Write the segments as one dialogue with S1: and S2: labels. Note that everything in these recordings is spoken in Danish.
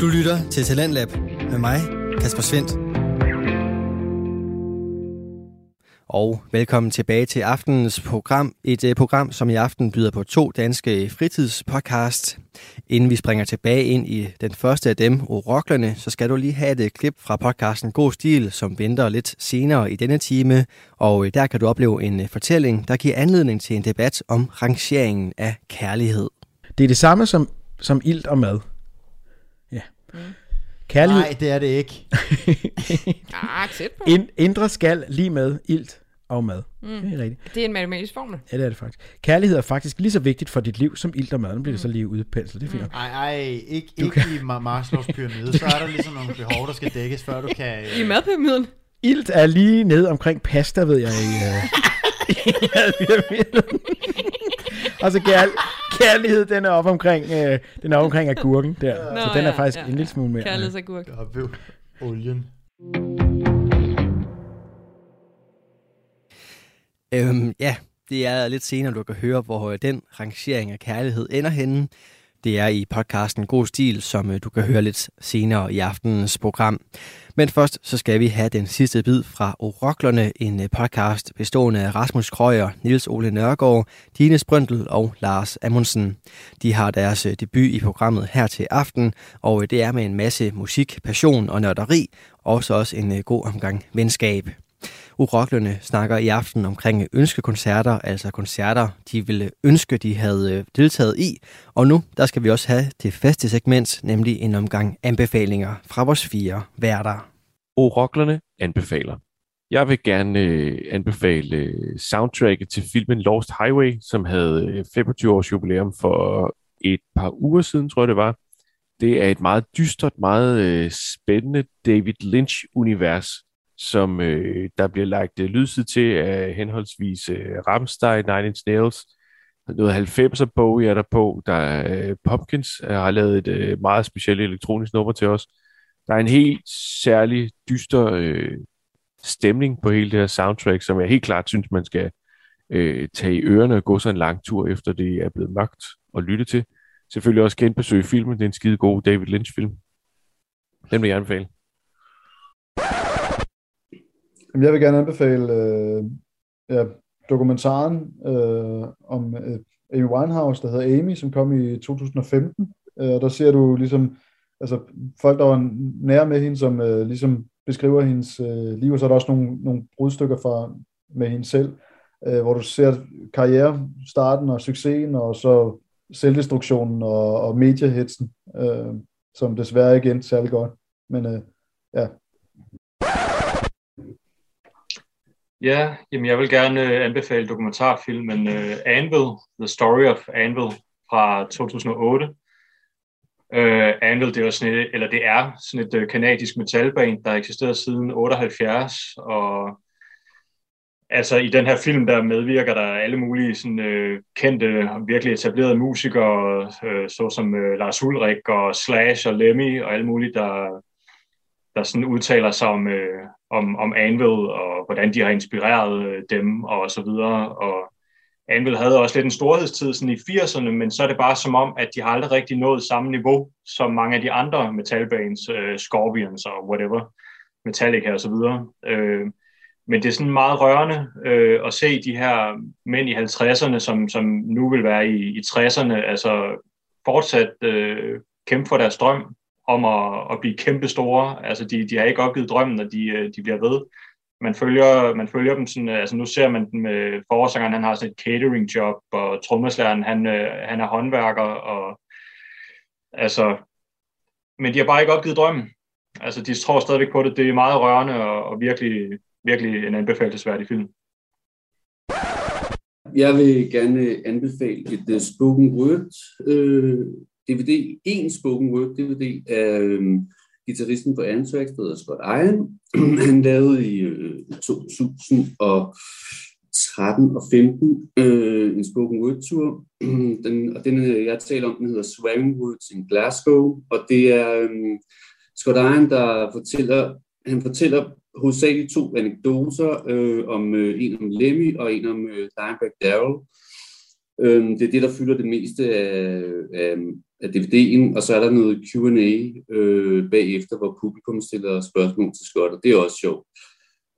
S1: Du lytter til Talentlab med mig, Kasper Svendt. Og velkommen tilbage til aftenens program. Et uh, program, som i aften byder på to danske fritidspodcast. Inden vi springer tilbage ind i den første af dem, Oroklerne, så skal du lige have et uh, klip fra podcasten God Stil, som venter lidt senere i denne time. Og uh, der kan du opleve en fortælling, der giver anledning til en debat om rangeringen af kærlighed.
S2: Det er det samme som, som ilt og mad. Mm. Kærlighed...
S3: Nej, det er det ikke.
S4: Ah, tæt på.
S2: Ind, indre skal lige med ilt og mad. Mm. Det er rigtigt.
S4: Det er en matematisk formel.
S2: Ja, det er det faktisk. Kærlighed er faktisk lige så vigtigt for dit liv som ilt og mad. Nu bliver det så lige udpenslet. Det er fint. Mm.
S3: Ej, ej, ikke, ikke i Ma- Maslows pyramide. Så er der ligesom nogle behov, der skal dækkes, før du kan...
S4: I madpyramiden.
S2: Ilt er lige nede omkring pasta, ved jeg. I, i pyramiden. og så kær, kærlighed, den er op omkring, uh, den er op omkring agurken der.
S4: Nå,
S2: så den er
S4: ja,
S2: faktisk
S4: ja,
S2: en lille smule mere.
S4: Kærlighedsagurk.
S3: Ja, ved olien.
S1: Øhm, ja, det er lidt senere, du kan høre, hvor øh, den rangering af kærlighed ender henne. Det er i podcasten God Stil, som øh, du kan høre lidt senere i aftenens program. Men først så skal vi have den sidste bid fra Oroklerne, en øh, podcast bestående af Rasmus Krøyer, Nils Ole Nørgaard, Dine Sprøntel og Lars Amundsen. De har deres øh, debut i programmet her til aften, og øh, det er med en masse musik, passion og nørderi, og så også en god omgang venskab. Uroklerne snakker i aften omkring ønskekoncerter, altså koncerter, de ville ønske, de havde øh, deltaget i. Og nu, der skal vi også have det faste segment, nemlig en omgang anbefalinger fra vores fire værter.
S5: Uroklerne anbefaler. Jeg vil gerne øh, anbefale øh, soundtracket til filmen Lost Highway, som havde øh, 25 års jubilæum for et par uger siden, tror jeg det var. Det er et meget dystert, meget øh, spændende David Lynch-univers, som øh, der bliver lagt øh, lydsid til af henholdsvis øh, Rammstein, Nine Inch Nails, noget 90'er Bowie er der på, der er øh, Pumpkins øh, har lavet et øh, meget specielt elektronisk nummer til os. Der er en helt særlig dyster øh, stemning på hele det her soundtrack, som jeg helt klart synes, man skal øh, tage i ørerne og gå så en lang tur, efter det er blevet mørkt og lytte til. Selvfølgelig også genbesøge filmen. Det er en skide god David Lynch-film. Den vil jeg anbefale.
S6: Jamen, Jeg vil gerne anbefale øh, ja, dokumentaren øh, om øh, Amy Winehouse, der hedder Amy, som kom i 2015. Øh, der ser du ligesom altså, folk, der var nære med hende, som øh, ligesom beskriver hendes øh, liv, og så er der også nogle, nogle brudstykker fra, med hende selv, øh, hvor du ser karrierestarten og succesen, og så selvdestruktionen og, og mediehitsen, øh, som desværre ikke endte særlig godt. Men øh, ja,
S7: Ja, jamen jeg vil gerne øh, anbefale dokumentarfilmen uh, øh, Anvil, The Story of Anvil fra 2008. Uh, øh, Anvil, det er, sådan et, eller det er sådan et uh, kanadisk metalband, der eksisterer siden 78, og altså i den her film, der medvirker der alle mulige sådan, øh, kendte og virkelig etablerede musikere, øh, såsom øh, Lars Ulrik og Slash og Lemmy og alle mulige, der, der sådan udtaler sig om, øh, om, om Anvil og hvordan de har inspireret øh, dem og så videre. Og Anvil havde også lidt en storhedstid sådan i 80'erne, men så er det bare som om, at de har aldrig rigtig nået samme niveau som mange af de andre metalbands, øh, Scorpions og whatever, Metallica og så videre. Øh, men det er sådan meget rørende øh, at se de her mænd i 50'erne, som, som nu vil være i, i 60'erne, altså fortsat øh, kæmpe for deres drøm om at, at blive kæmpe store. Altså, de, de har ikke opgivet drømmen, og de, øh, de bliver ved. Man følger, man følger dem sådan, øh, altså nu ser man dem med forårsangeren, han har sådan et catering job, og trommeslageren, han, han er håndværker, og altså, men de har bare ikke opgivet drømmen. Altså, de tror stadigvæk på det. Det er meget rørende, og, og virkelig, virkelig en anbefalesværdig film.
S8: Jeg vil gerne anbefale et uh, spoken word øh, DVD, en spoken word DVD af øh, gitarristen på Anthrax, der hedder Scott Iron. Han lavede i øh, 2013 og 15 øh, en spoken word tour. den, og den, øh, jeg taler om, den hedder Swearing Woods in Glasgow. Og det er øh, Scott Iron, der fortæller, han fortæller hovedsageligt to anekdoter, øh, om øh, en om Lemmy og en om øh, Dimebag Darrell. Øh, det er det, der fylder det meste af, af, af DVD'en, og så er der noget Q&A øh, bagefter, hvor publikum stiller spørgsmål til Scott, og det er også sjovt.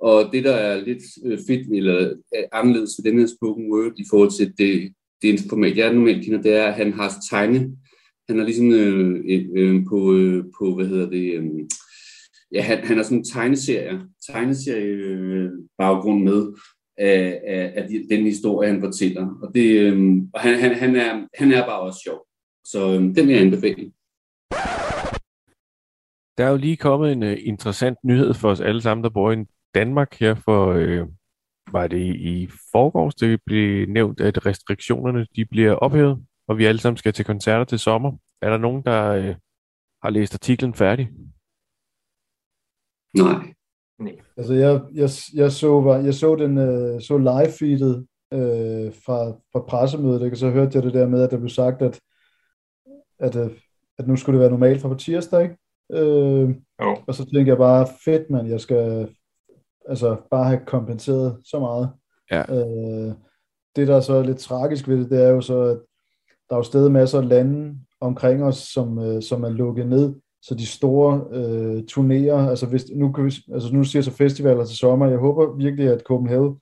S8: Og det, der er lidt øh, fedt, eller øh, anderledes ved den her spoken word i forhold til det, det format, jeg normalt kender, det er, at han har tegne, han har ligesom øh, øh, på, øh, på, hvad hedder det, øh, ja, han, han har sådan en tegneserie, tegneserie øh, baggrund med, af, af, af den historie, han fortæller. Og, det, øh, og han, han, han, er, han er bare også sjov. Så øh, den vil jeg anbefale.
S5: Der er jo lige kommet en uh, interessant nyhed for os alle sammen, der bor i Danmark her for, øh, var det i, forgårs, det blev nævnt, at restriktionerne de bliver ophævet, og vi alle sammen skal til koncerter til sommer. Er der nogen, der øh, har læst artiklen færdig?
S8: Nej.
S6: Altså, jeg, jeg, jeg, så, var, jeg så den øh, så live-feedet øh, fra, fra pressemødet, og så hørte jeg det der med, at der blev sagt, at, at, øh, at nu skulle det være normalt fra på tirsdag, ikke? Øh,
S7: Jo.
S6: og så tænkte jeg bare, fedt mand, jeg skal altså bare have kompenseret så meget.
S5: Ja.
S6: Øh, det, der så er lidt tragisk ved det, det er jo så, at der er jo stadig masser af lande omkring os, som, øh, som er lukket ned, så de store øh, turnerer, altså, hvis, nu, kan vi, altså nu siger jeg så festivaler til sommer, jeg håber virkelig, at Copenhagen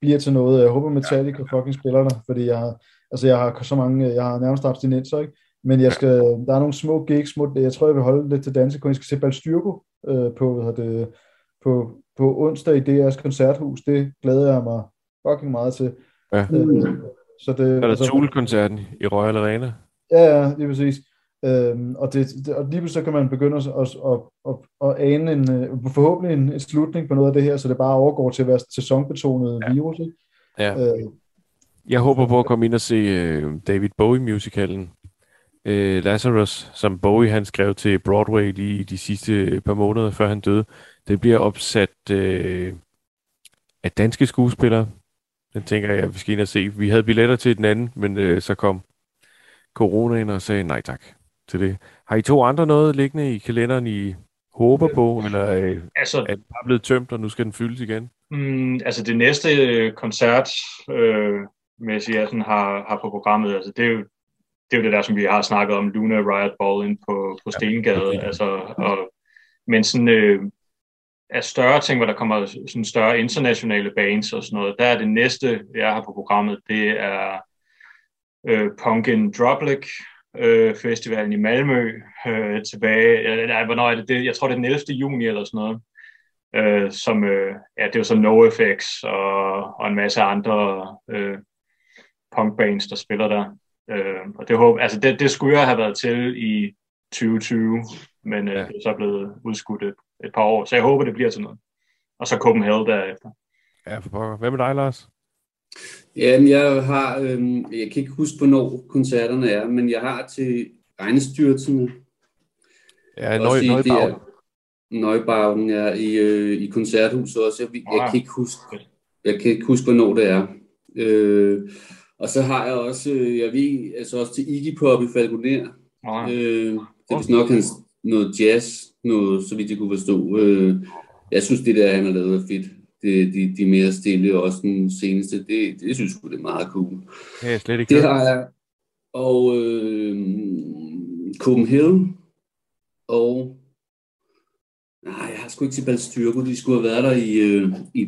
S6: bliver til noget, jeg håber Metallica fucking spiller der, fordi jeg har, altså jeg har så mange, jeg har nærmest abstinenser, ikke? Men jeg skal, der er nogle små gigs, små, jeg tror, jeg vil holde lidt til danse, jeg skal se Balstyrko øh, på, hvad det, på, på onsdag i DR's koncerthus, det glæder jeg mig fucking meget til.
S5: Ja.
S6: Øh, så det,
S5: er der Tool-koncerten i Royal Arena.
S6: Ja, ja, lige præcis. Øhm, og, det, det, og lige pludselig kan man begynde at, at, at, at, at ane en, øh, forhåbentlig en, en slutning på noget af det her, så det bare overgår til at være sæsonbetonet ja. virus. Ikke?
S5: Ja.
S6: Øh,
S5: Jeg håber på at komme ind og se øh, David Bowie-musicalen øh, Lazarus, som Bowie han skrev til Broadway lige de sidste par måneder, før han døde. Det bliver opsat øh, af danske skuespillere. Den tænker jeg, vi skal ind og se. Vi havde billetter til den anden, men øh, så kom corona ind og sagde nej tak til det. Har I to andre noget liggende i kalenderen, I håber på, eller øh,
S7: Altså,
S5: er den bare blevet tømt, og nu skal den fyldes igen?
S7: Mm, altså det næste øh, koncert, øh, jeg sådan har, har på programmet, altså det er, jo, det er jo det der, som vi har snakket om, Luna Riot Ball ind på, på Stengade,
S5: okay.
S7: altså, og, men sådan øh, af større ting, hvor der kommer sådan større internationale bands og sådan noget, der er det næste, jeg har på programmet, det er øh, Punkin Droplik, øh, festivalen i Malmø, øh, tilbage, øh, nej, hvornår er det, det? Jeg tror, det er den 11. juni eller sådan noget øh, som, øh, ja, det er jo så NoFX og, og en masse andre øh, punkbands, der spiller der. Øh, og det, håber, altså det, det skulle jeg have været til i 2020, men øh,
S5: Ja.
S7: det er så blevet udskudt et, et par år, så jeg håber, det bliver til noget. Og så Copenhagen derefter.
S5: Ja, for pokker. Hvad med dig, Lars?
S8: Jamen, jeg har, øhm, jeg kan ikke huske, hvornår koncerterne er, men jeg har til regnestyrelserne.
S5: Ja,
S8: i-
S5: Nøj,
S8: det er er i, øh, i koncerthuset også. Jeg, jeg,
S7: Ah,
S8: kan ikke huske, jeg kan ikke huske, hvornår det er. Øh, og så har jeg også, øh, jeg ved, altså også til Iggy Pop i Falconer.
S7: Ja.
S8: Øh, det er vist nok hans, noget jazz, noget, så vidt jeg kunne forstå. Øh, jeg synes, det der, han har lavet, er fedt. Det, de, de mere stille, og også den seneste, det, det synes jeg, det er meget cool.
S5: Det jeg slet ikke
S8: Det har jeg. Og øh, Copenhagen. Og nej, jeg har sgu ikke til Balstyrko. De skulle have været der i, øh, i,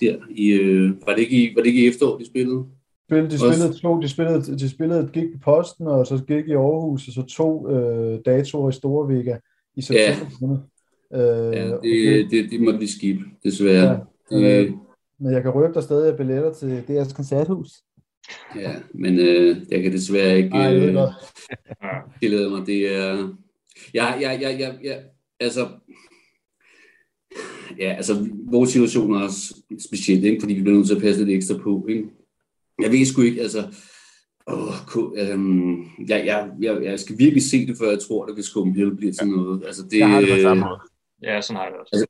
S8: der, i øh, var, det ikke i, var det ikke i efterår, de spillede?
S6: Spil, de, spillede to, de, spillede, de spillede et gig på Posten, og så gik i Aarhus, og så to øh, datoer i Storvega i september. måned. Øh,
S8: Ja, det, det, det måtte vi skibe, desværre.
S6: Ja,
S8: Ja, det,
S6: øh, Men jeg kan røbe, der stadig er billetter til DR's koncerthus.
S8: ja, men øh, jeg kan desværre ikke
S6: ved
S8: øh, tillade mig. Det er... Ja, ja, ja, ja, ja, altså... Ja, altså, vores situation er også specielt, ikke? fordi vi bliver nødt til at passe lidt ekstra på. Ikke? Jeg ved sgu ikke, altså... Åh, øhm, jeg, jeg, jeg, jeg skal virkelig se det, før jeg tror, at hvis Copenhagen bliver til noget. Altså, det,
S5: Jeg har det på samme måde.
S7: ja, sådan har jeg det også.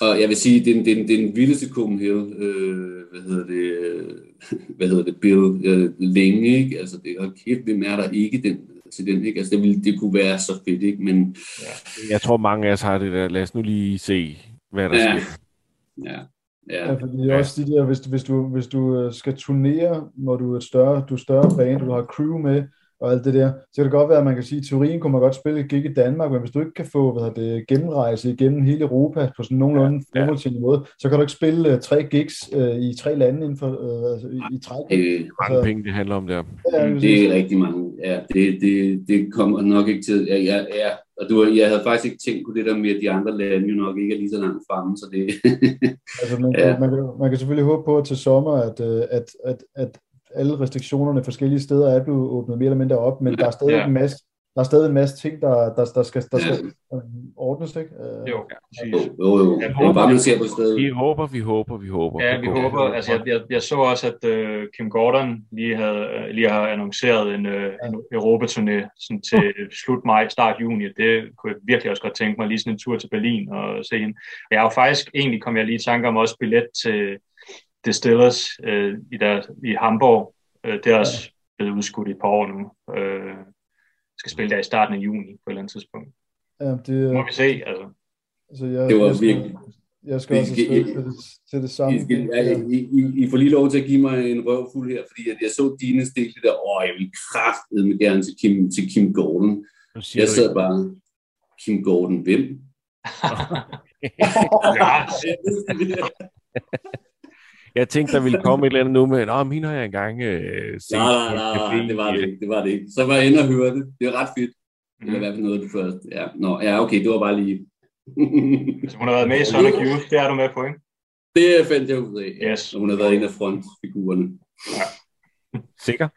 S8: og jeg vil sige, det er den, det er den, det er den vildeste Copenhagen, øh, hvad hedder det, øh, hvad hedder det, Bill, øh, længe, ikke? Altså, det er kæft, hvem er der ikke den, til den, ikke? Altså, det, ville, det kunne være så fedt, ikke? Men
S5: Jeg tror, mange af os har det der. Lad os nu lige se, hvad der
S8: Ja.
S5: sker.
S8: ja,
S6: Ja,
S8: ja,
S6: fordi det er også de der, hvis, du- hvis du, hvis du øh, skal turnere, hvor du er et større, du er større band, du har crew med, og alt det der. Så kan det godt være, at man kan sige, at i teorien kunne man godt spille et gig i Danmark, men hvis du ikke kan få hvad hedder det, gennemrejse igennem hele Europa på sådan nogenlunde
S5: Ja, ja.
S6: ja, måde, så kan du ikke spille uh, tre gigs uh, i tre lande inden for, uh, altså, i, i træk.
S8: Øh,
S5: Mange
S6: Altså-
S5: penge, det handler om der.
S6: Ja,
S8: det er rigtig mange. Ja, det, det, det kommer nok ikke til. Ja, ja, ja. Og du, jeg havde faktisk ikke tænkt på det der med, at de andre lande jo nok ikke er lige så langt fremme, så det...
S6: Altså, man,
S8: Ja.
S6: ja. man, kan, man kan selvfølgelig håbe på at til sommer, at, øh, at, at, at alle restriktionerne forskellige steder er blevet åbnet mere eller mindre op, men der er stadig
S7: Ja.
S6: en masse der er stadig en masse ting, der, der, der skal, der skal øh, ordnes, ikke? Øh,
S7: Jo,
S8: jo,
S7: præcis.
S8: jo, jo.
S7: Jeg
S8: Det er bare, man ser på stedet.
S5: Vi håber, vi håber, vi håber.
S7: Ja, vi håber. Altså, jeg, jeg, jeg så også, at uh, Kim Gordon lige, havde, uh, lige har annonceret en, uh, en Europaturné sådan til slut maj, start juni. Det kunne jeg virkelig også godt tænke mig, lige sådan en tur til Berlin og se hende. Og jeg har jo faktisk, egentlig kom jeg lige i tanke om også billet til Distillers uh, i, der, i Hamburg. Uh, det er også blevet udskudt i et par år nu. Uh, skal spille der i starten af juni på et eller andet tidspunkt.
S6: ja det,
S7: må vi se, altså.
S6: altså, jeg,
S8: Det var
S6: jeg skal,
S8: virkelig-
S6: Jeg skal også
S8: skal-
S6: afsted til det, til det samme.
S8: I, skal, ja, I, I, I får lige lov til at give mig en røvfuld her, fordi at jeg så dine stil der, åh, jeg vil kraftedeme gerne til Kim, til Kim Gordon. Jeg sad bare, Kim Gordon, hvem?
S7: ja,
S5: Jeg tænkte, der ville komme et eller andet nu med, Nå, min har jeg engang øh, set.
S8: Nej, nej, nej, nej, det var det ikke, det var det ikke. Så var jeg inde og høre det. Det er ret fedt. Det er i hvert fald noget af det første. Ja, Nå, ja okay, det var bare lige...
S7: Altså, hun har været med i Sonic Youth, det er du med på, ikke?
S8: det fandt jeg ud af.
S7: Yes.
S8: Og hun har været en af frontfigurerne.
S5: Sikker?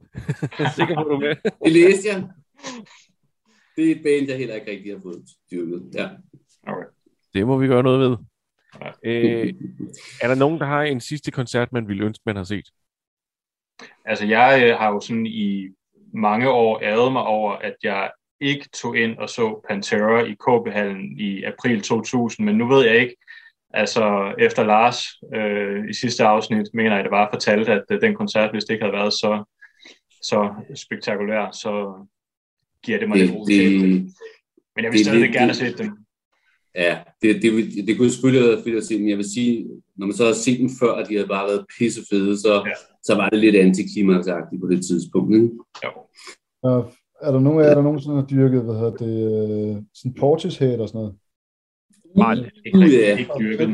S5: Sikker på, du med?
S8: Det læste jeg. Det er et band, jeg heller ikke rigtig har fået styrket. Ja.
S7: Okay.
S5: Det må vi gøre noget ved. Øh, er der nogen, der har en sidste koncert, man ville ønske, man har set?
S7: Altså, jeg øh, har jo sådan i mange år æret mig over, at jeg ikke tog ind og så Pantera i KB-hallen i april 2000, men nu ved jeg ikke, altså efter Lars øh, i sidste afsnit, mener jeg, det var fortalt, at øh, den koncert, hvis det ikke havde været så, så spektakulær, så giver det mig
S8: Det,
S7: lidt ro til. Men jeg vil
S8: det
S7: stadig
S8: lidt-
S7: gerne set dem.
S8: Ja, det, det, det, det kunne selvfølgelig have været fedt at se, men jeg vil sige, når man så har set dem før, at de havde bare været pissefede, så,
S7: Ja.
S8: så var det lidt antiklimaksagtigt på det tidspunkt. Ikke?
S7: Jo.
S6: Og er der nogen af jer, der nogensinde har dyrket, hvad hedder det, øh, sådan Portishead og sådan noget?
S5: Meget.
S7: Ikke, rigtig,
S8: Ja.
S7: ikke dyrket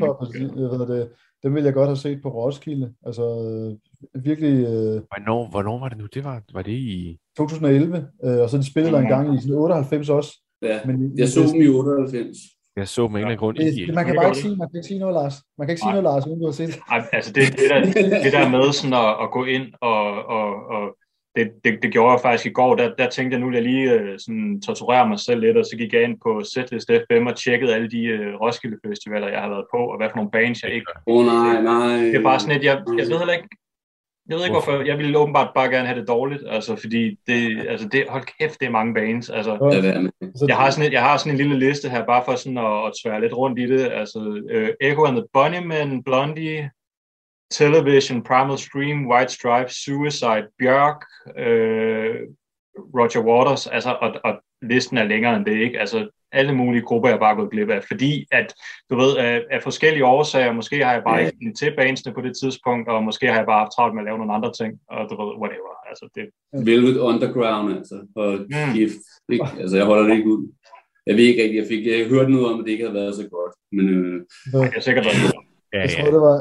S6: jeg ved det, dem ville jeg godt have set på Roskilde. Altså øh, virkelig øh,
S5: Hvornår, hvornår var det nu? Det var, var det i...
S6: 2011, øh, og så de spillede der en gang i sådan 98 også.
S8: Ja.
S6: Men,
S8: Jeg så dem i 98.
S5: Jeg så med en eller anden grund
S6: det,
S5: i...
S6: det, man kan bare ikke sige, man kan ikke sige noget, Lars. Man kan ikke sige
S7: Nej.
S6: noget, Lars, uden du har set.
S7: Ej, altså det, det, der, det der med sådan at, at gå ind og, og, og det, det, det gjorde jeg faktisk i går, der, der tænkte jeg, nu vil jeg lige øh, sådan, torturere mig selv lidt, og så gik jeg ind på Setlist FM og tjekkede alle de øh, Roskilde Festivaler, jeg har været på, og hvad for nogle bands jeg ikke...
S8: Åh oh, nej, nej.
S7: Det er bare sådan et, jeg, jeg ved heller ikke, jeg ved ikke hvorfor, jeg ville åbenbart bare gerne have det dårligt, altså fordi det, altså det, hold kæft, det er mange bands, altså jeg har sådan, et, jeg har sådan en lille liste her, bare for sådan at, at tvære lidt rundt i det. Altså, uh, Echo and the Bunnymen, Blondie, Television, Primal Stream, White Stripes, Suicide, Bjørk, uh, Roger Waters, altså, og, og listen er længere end det, ikke? Altså, alle mulige grupper er jeg bare gået glip af, fordi at, du ved, af, af forskellige årsager, måske har jeg bare ikke fundet til bandsene på det tidspunkt, og måske har jeg bare haft travlt med at lave nogle andre ting, og du ved, whatever. Altså, det,
S8: Velvet Underground, altså. Og
S7: Mm.
S8: gift. Ikke? Altså, jeg holder det ikke ud. Jeg ved ikke rigtig, jeg fik jeg hørte noget om, at det ikke havde været så godt. Men øh,
S7: jeg er sikkert været
S5: Ja,
S6: jeg, tror, det var,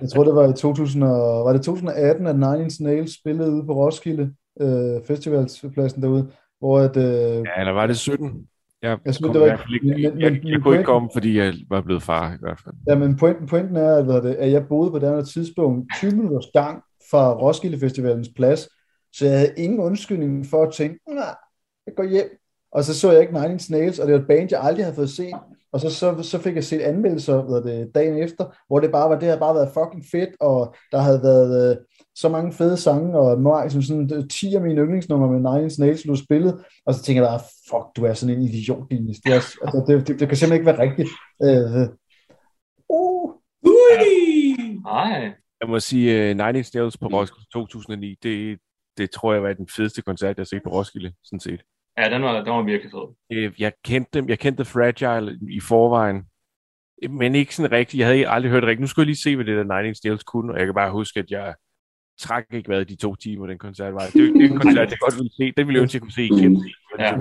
S6: jeg tror, det var i 2000 og, var det 2018, at Nine Inch Nails spillede ude på Roskilde øh, Festivalspladsen derude, hvor at, øh,
S5: ja, eller var det 17? Jeg,
S6: Jeg synes, det var
S5: ikke,
S6: ikke- men-
S5: jeg, jeg,
S6: men
S5: kunne ikke
S6: pointen-
S5: komme, fordi jeg var blevet far i hvert fald.
S6: Ja, men pointen, pointen er, at, det, at jeg boede på det her tidspunkt 20 minutters gang fra Roskilde Festivalens plads, så jeg havde ingen undskyldning for at tænke, nej, jeg går hjem. Og så så jeg ikke Nine Inch Nails, og det var et band, jeg aldrig havde fået set. Og så, så, så fik jeg set anmeldelser hvad det, dagen efter, hvor det bare var, det havde bare været fucking fedt, og der havde været øh, så mange fede sange, og mig, som sådan øh, 10 af mine yndlingsnumre med Nine Inch Nails, du spillet, og så tænker jeg bare, fuck, du er sådan en idiot, Dennis. Det, er, altså, det, det, det, kan simpelthen ikke være rigtigt. Øh, uh,
S8: Ui!
S7: Nej,
S5: Jeg må sige, uh, Nine Inch Nails på Roskilde 2009, det, det tror jeg var den fedeste koncert, jeg har set på Roskilde, sådan set.
S7: ja, den var, den var virkelig fed.
S5: Øh, Jeg kendte dem, jeg kendte The Fragile i forvejen, men ikke sådan rigtigt. Jeg havde aldrig hørt rigtigt. Nu skulle jeg lige se, hvad det der Nine Inch Nails kunne, og jeg kan bare huske, at jeg træk ikke været de to timer, den koncert var. Det er jo det en koncert, jeg godt ville se. Den ville jeg ønske, jeg kunne se igen.
S7: Ja.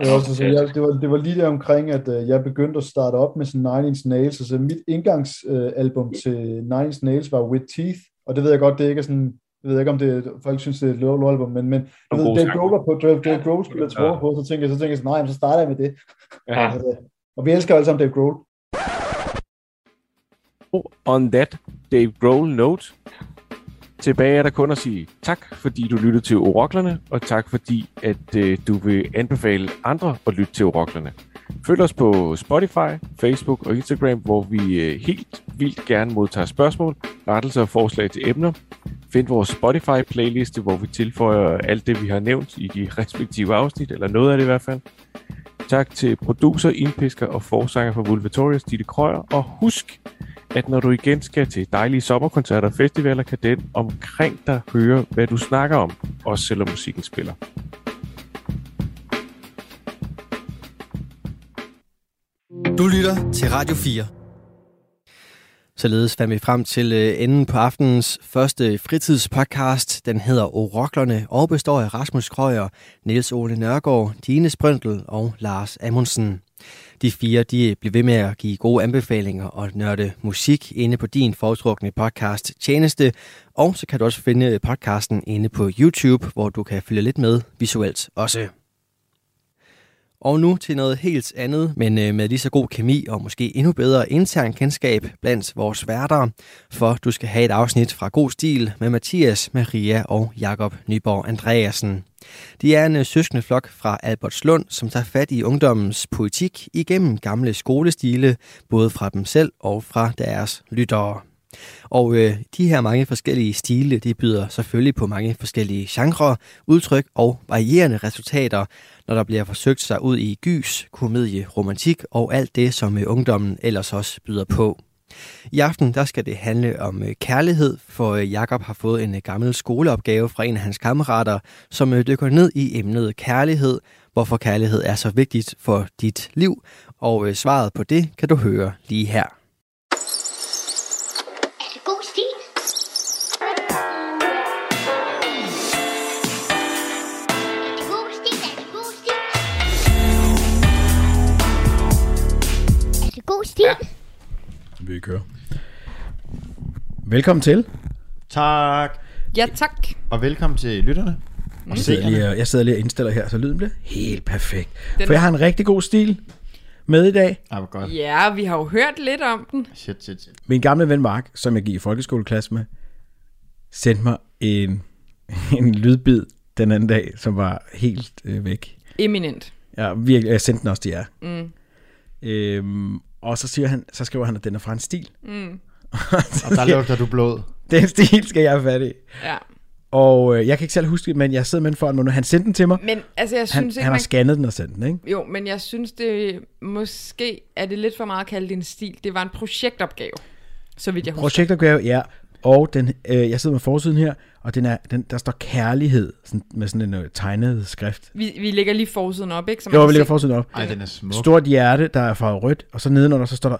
S6: Det, var også, sådan, jeg, det, var, det var lige der omkring, at uh, jeg begyndte at starte op med sådan Nine Inch Nails. Altså mit indgangsalbum uh, til Nine Inch Nails var With Teeth, og det ved jeg godt, det ikke er sådan, jeg ved ikke, om det, folk synes, det er et low album, men, men jeg ved, Dave. Grohl var på, Dave, Dave Grohl spiller trommer på, så tænker jeg, så tænker jeg sådan, nej, så starter jeg med det.
S7: Ja.
S6: Altså, og vi elsker alle sammen Dave Grohl.
S5: On that Dave Grohl note, tilbage er der kun at sige tak, fordi du lyttede til Oroklerne, og tak fordi, at øh, du vil anbefale andre at lytte til Oroklerne. Følg os på Spotify, Facebook og Instagram, hvor vi øh, helt vildt gerne modtager spørgsmål, rettelser og forslag til emner. Find vores Spotify-playliste, hvor vi tilføjer alt det, vi har nævnt i de respektive afsnit, eller noget af det i hvert fald. Tak til producer, indpisker og forsanger for Vulvatorius, Ditte Krøyer, og husk, at når du igen skal til dejlige sommerkoncerter og festivaler, kan den omkring dig høre, hvad du snakker om, også selvom musikken spiller.
S1: Du lytter til Radio 4. Således fandt vi frem til øh, enden på aftenens første fritidspodcast. Den hedder Oroklerne og består af Rasmus Krøyer, Niels Ole Nørgaard, Dine Sprøntel og Lars Amundsen. De fire de bliver ved med at give gode anbefalinger og nørde musik inde på din foretrukne podcast tjeneste. Og så kan du også finde podcasten inde på YouTube, hvor du kan følge lidt med visuelt også. Og nu til noget helt andet, men øh, med lige så god kemi og måske endnu bedre intern kendskab blandt vores værter. For du skal have et afsnit fra God Stil med Mathias, Maria og Jakob Nyborg Andreasen. De er en øh, søskende flok fra Albertslund, som tager fat i ungdommens poetik igennem gamle skolestile, både fra dem selv og fra deres lyttere. Og øh, de her mange forskellige stile, de byder selvfølgelig på mange forskellige genrer, udtryk og varierende resultater, når der bliver forsøgt sig ud i gys, komedie, romantik og alt det, som øh, ungdommen ellers også byder på. I aften der skal det handle om øh, kærlighed, for øh, Jakob har fået en øh, gammel skoleopgave fra en af hans kammerater, som øh, dykker ned i emnet kærlighed, hvorfor kærlighed er så vigtigt for dit liv, og øh, svaret på det kan du høre lige her.
S2: Vi kører. Velkommen til.
S3: Tak.
S4: Ja, tak.
S3: Og velkommen til lytterne. Og
S2: Jeg sidder, lige, og- jeg sidder lige og indstiller her, så lyden bliver helt perfekt.
S4: Den-
S2: For jeg har en rigtig god stil med i dag.
S3: Ah, hvor godt.
S4: Ja, vi har jo hørt lidt om den.
S3: Shit, shit, shit.
S2: Min gamle ven Mark, som jeg gik i folkeskoleklasse med, sendte mig en, en lydbid den anden dag, som var helt øh, væk.
S4: Eminent.
S2: Jeg, virkelig, jeg sendte den også til jer.
S4: Mm.
S2: Øhm, og så, siger han, så skriver han, at den er fra en stil.
S4: Mm.
S3: Og der lugter du blod.
S2: Den stil skal jeg have fat i.
S4: Ja.
S2: Og øh, jeg kan ikke selv huske det, men jeg sidder med den foran mig nu. Han sendte den til mig.
S4: Men altså, jeg
S2: Han,
S4: synes ikke,
S2: han har
S4: man...
S2: scannet den og sendt den, ikke?
S4: Jo, men jeg synes, det måske er det lidt for meget at kalde det en stil. Det var en projektopgave, så vidt jeg husker.
S2: Projektopgave, ja. Og den, øh, jeg sidder med forsiden her, og den er, den, der står kærlighed sådan, med sådan en øh, tegnet skrift.
S4: Vi, vi lægger lige forsiden op, ikke? Så man
S2: Jo, vi lægger
S4: se-
S2: forsiden op.
S3: Ej, den er smuk.
S2: Stort hjerte, der er farvet rødt, og så nedenunder, så står der,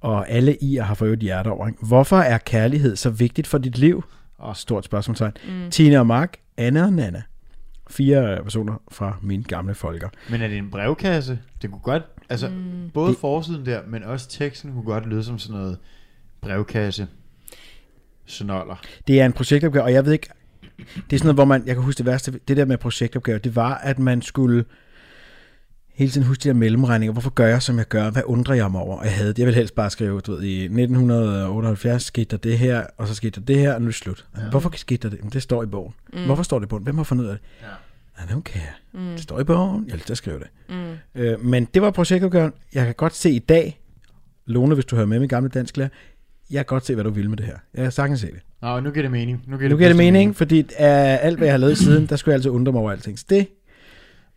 S2: og alle i har fået et hjerte over. Ikke? Hvorfor er kærlighed så vigtigt for dit liv? Og stort spørgsmålstegn. Mm. Tina og Mark, Anna og Nana. Fire personer fra min gamle folker.
S3: Men er det en brevkasse? Det kunne godt, altså mm. både forsiden der, men også teksten kunne godt lyde som sådan noget brevkasse. Snoller.
S2: Det er en projektopgave, og jeg ved ikke, det er sådan noget, hvor man, jeg kan huske det værste, det der med projektopgave, det var, at man skulle hele tiden huske de der mellemregninger. Hvorfor gør jeg, som jeg gør? Hvad undrer jeg mig over? Og Jeg, havde, jeg vil helst bare skrive, du ved, i 1978 skete der det her, og så skete der det her, og nu er det slut. Ja. Hvorfor skete der det? Jamen, det står i bogen. Mm. Hvorfor står det i bogen? Hvem har fundet ud af det? Ja. I don't care. Mm. Det står i bogen. Jeg vil da skrive det. Mm. Øh, men det var projektopgaven. Jeg kan godt se i dag, Lone, hvis du hører med min gamle dansklærer, jeg kan godt se, hvad du vil med det her. Jeg kan sagtens se det.
S3: Nå, nu giver det mening. Nu giver
S2: Nu giver det
S3: pludselig
S2: mening, fordi af alt, hvad jeg har lavet siden, der skulle jeg altså undre mig over alting. Så det,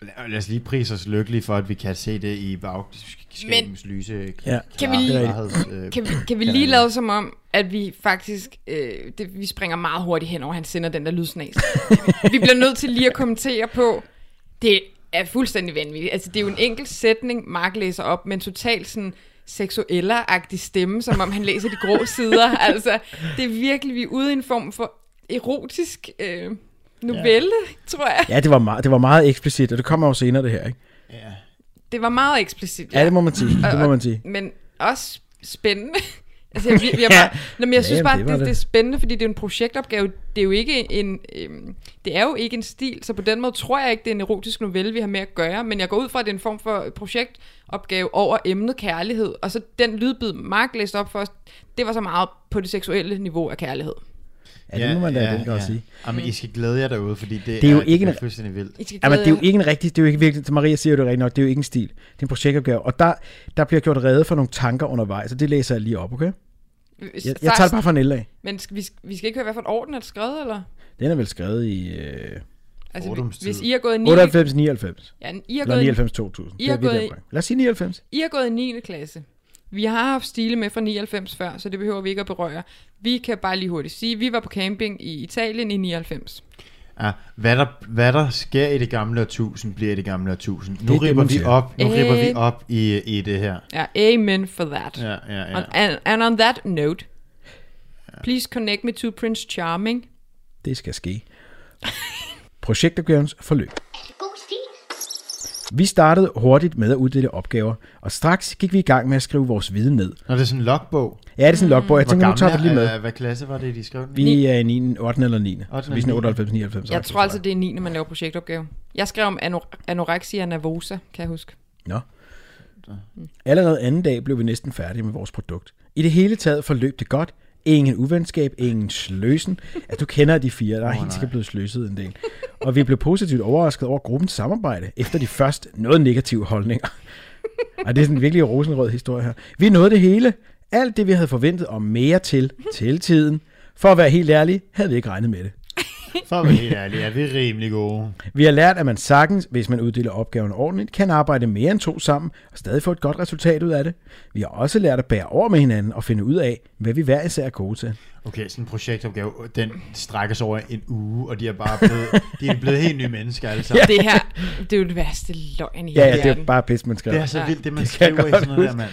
S3: Lad- Lad os lige prise os lykkelige for, at vi kan se det i bagskabens lyse.
S2: Ja.
S4: Kan vi lige-
S3: øh,
S4: Kan vi, kan vi lige lade som om, at vi faktisk, øh, det, vi springer meget hurtigt hen over, han sender den der lydsnas. vi bliver nødt til lige at kommentere på, det er fuldstændig vanvittigt. Altså, det er jo en enkelt sætning, Mark læser op, men totalt sådan seksuelleragtig stemme, som om han læser de grå sider. Altså, det er virkelig, vi er ude i en form for erotisk øh, novelle, ja. tror jeg.
S2: Ja, det var, meget, det var meget eksplicit, og det kommer jo senere, det her, ikke?
S3: Ja.
S4: Det var meget eksplicit.
S2: Ja, det må man sige. Det må man sige.
S4: Men også spændende. Altså, jeg, jeg, jeg, bare, Nå, men jeg synes
S2: Ja,
S4: bare,
S2: det
S4: det, det, er spændende, fordi det er en projektopgave. Det er jo ikke en, øhm, det er jo ikke en stil, så på den måde tror jeg ikke, det er en erotisk novelle, vi har med at gøre, men jeg går ud fra, at det er en form for projektopgave over emnet kærlighed, og så den lydbid, Mark læste op for os, det var så meget på det seksuelle niveau af kærlighed.
S2: Ja, det må man da ja, godt sige.
S3: Jamen, I skal glæde jer derude, fordi det,
S2: Det er jo ikke
S3: det
S2: en-
S3: er fuldstændig vildt.
S4: I skal
S2: Jamen, det er jo ikke en rigtig, det er jo ikke virkelig, som Maria siger det rigtigt nok, det er jo ikke en stil. Det er en projektopgave, og der, der bliver gjort rede for nogle tanker undervejs, og det læser jeg lige op, okay? Jeg, jeg tager det bare fra en af.
S4: Men skal, vi, vi skal ikke høre, hvad for et orden er det skrevet, eller?
S2: Den er vel skrevet i øh,
S4: Altså, hvis I har gået i 9.
S2: 98, 99.
S4: Ja, I har
S2: Eller
S4: gået i
S2: 99, 2000.
S4: I har
S2: er
S4: gået.
S2: Lad os sige 99.
S4: I har gået i 9. klasse. Vi har haft Stile med fra 99 før, så det behøver vi ikke at berøre. Vi kan bare lige hurtigt sige, at vi var på camping i Italien i 99.
S3: Ja, hvad, der, hvad der sker i det gamle årtusind, bliver i det gamle årtusind. Nu
S2: Det er
S3: ripper vi op, nu ripper vi op i, i det her.
S4: Ja, amen for that.
S3: Ja, ja, ja.
S4: On, and, and on that note, please connect me to Prince Charming.
S2: Det skal ske. Projektopgavens forløb. Vi startede hurtigt med at uddele opgaver, og straks gik vi i gang med at skrive vores viden ned.
S3: Når det er sådan en logbog.
S2: Ja, det er sådan en logbog. Jeg tænker, nu tager vi lige med.
S3: hvad klasse var det, de skrev?
S2: Vi er i 9, 8. eller 9. Så
S3: 8.
S2: vi er sådan 98, 99.
S4: Jeg tror altså, det er 9. man laver projektopgave. Jeg skrev om anor- anorexia nervosa, kan jeg huske.
S2: Nå. Allerede anden dag blev vi næsten færdige med vores produkt. I det hele taget forløb det godt. Ingen uvenskab, ingen sløsen. At du kender de fire, der er
S3: Åh,
S2: helt sikkert blevet sløset en del. Og vi blev positivt overrasket over gruppens samarbejde, efter de første noget negative holdninger. Og det er sådan en virkelig rosenrød historie her. Vi nåede det hele. Alt det, vi havde forventet og mere til, til tiden. For at være helt ærlig, havde vi ikke regnet med det.
S3: For at være helt ærlig, er vi rimelig gode.
S2: Vi har lært, at man sagtens, hvis man uddeler opgaven ordentligt, kan arbejde mere end to sammen og stadig få et godt resultat ud af det. Vi har også lært at bære over med hinanden og finde ud af, hvad vi hver især er gode til.
S3: Okay, sådan en projektopgave, den strækkes over en uge, og de er bare blevet, de er blevet helt nye mennesker alle sammen.
S4: Det her, det er jo det værste løgn i
S2: Ja, ja det er bare pis, man
S3: Det
S2: skriver.
S3: er så vildt, det man
S2: Det
S3: skriver i sådan noget der,
S2: huske.
S3: mand.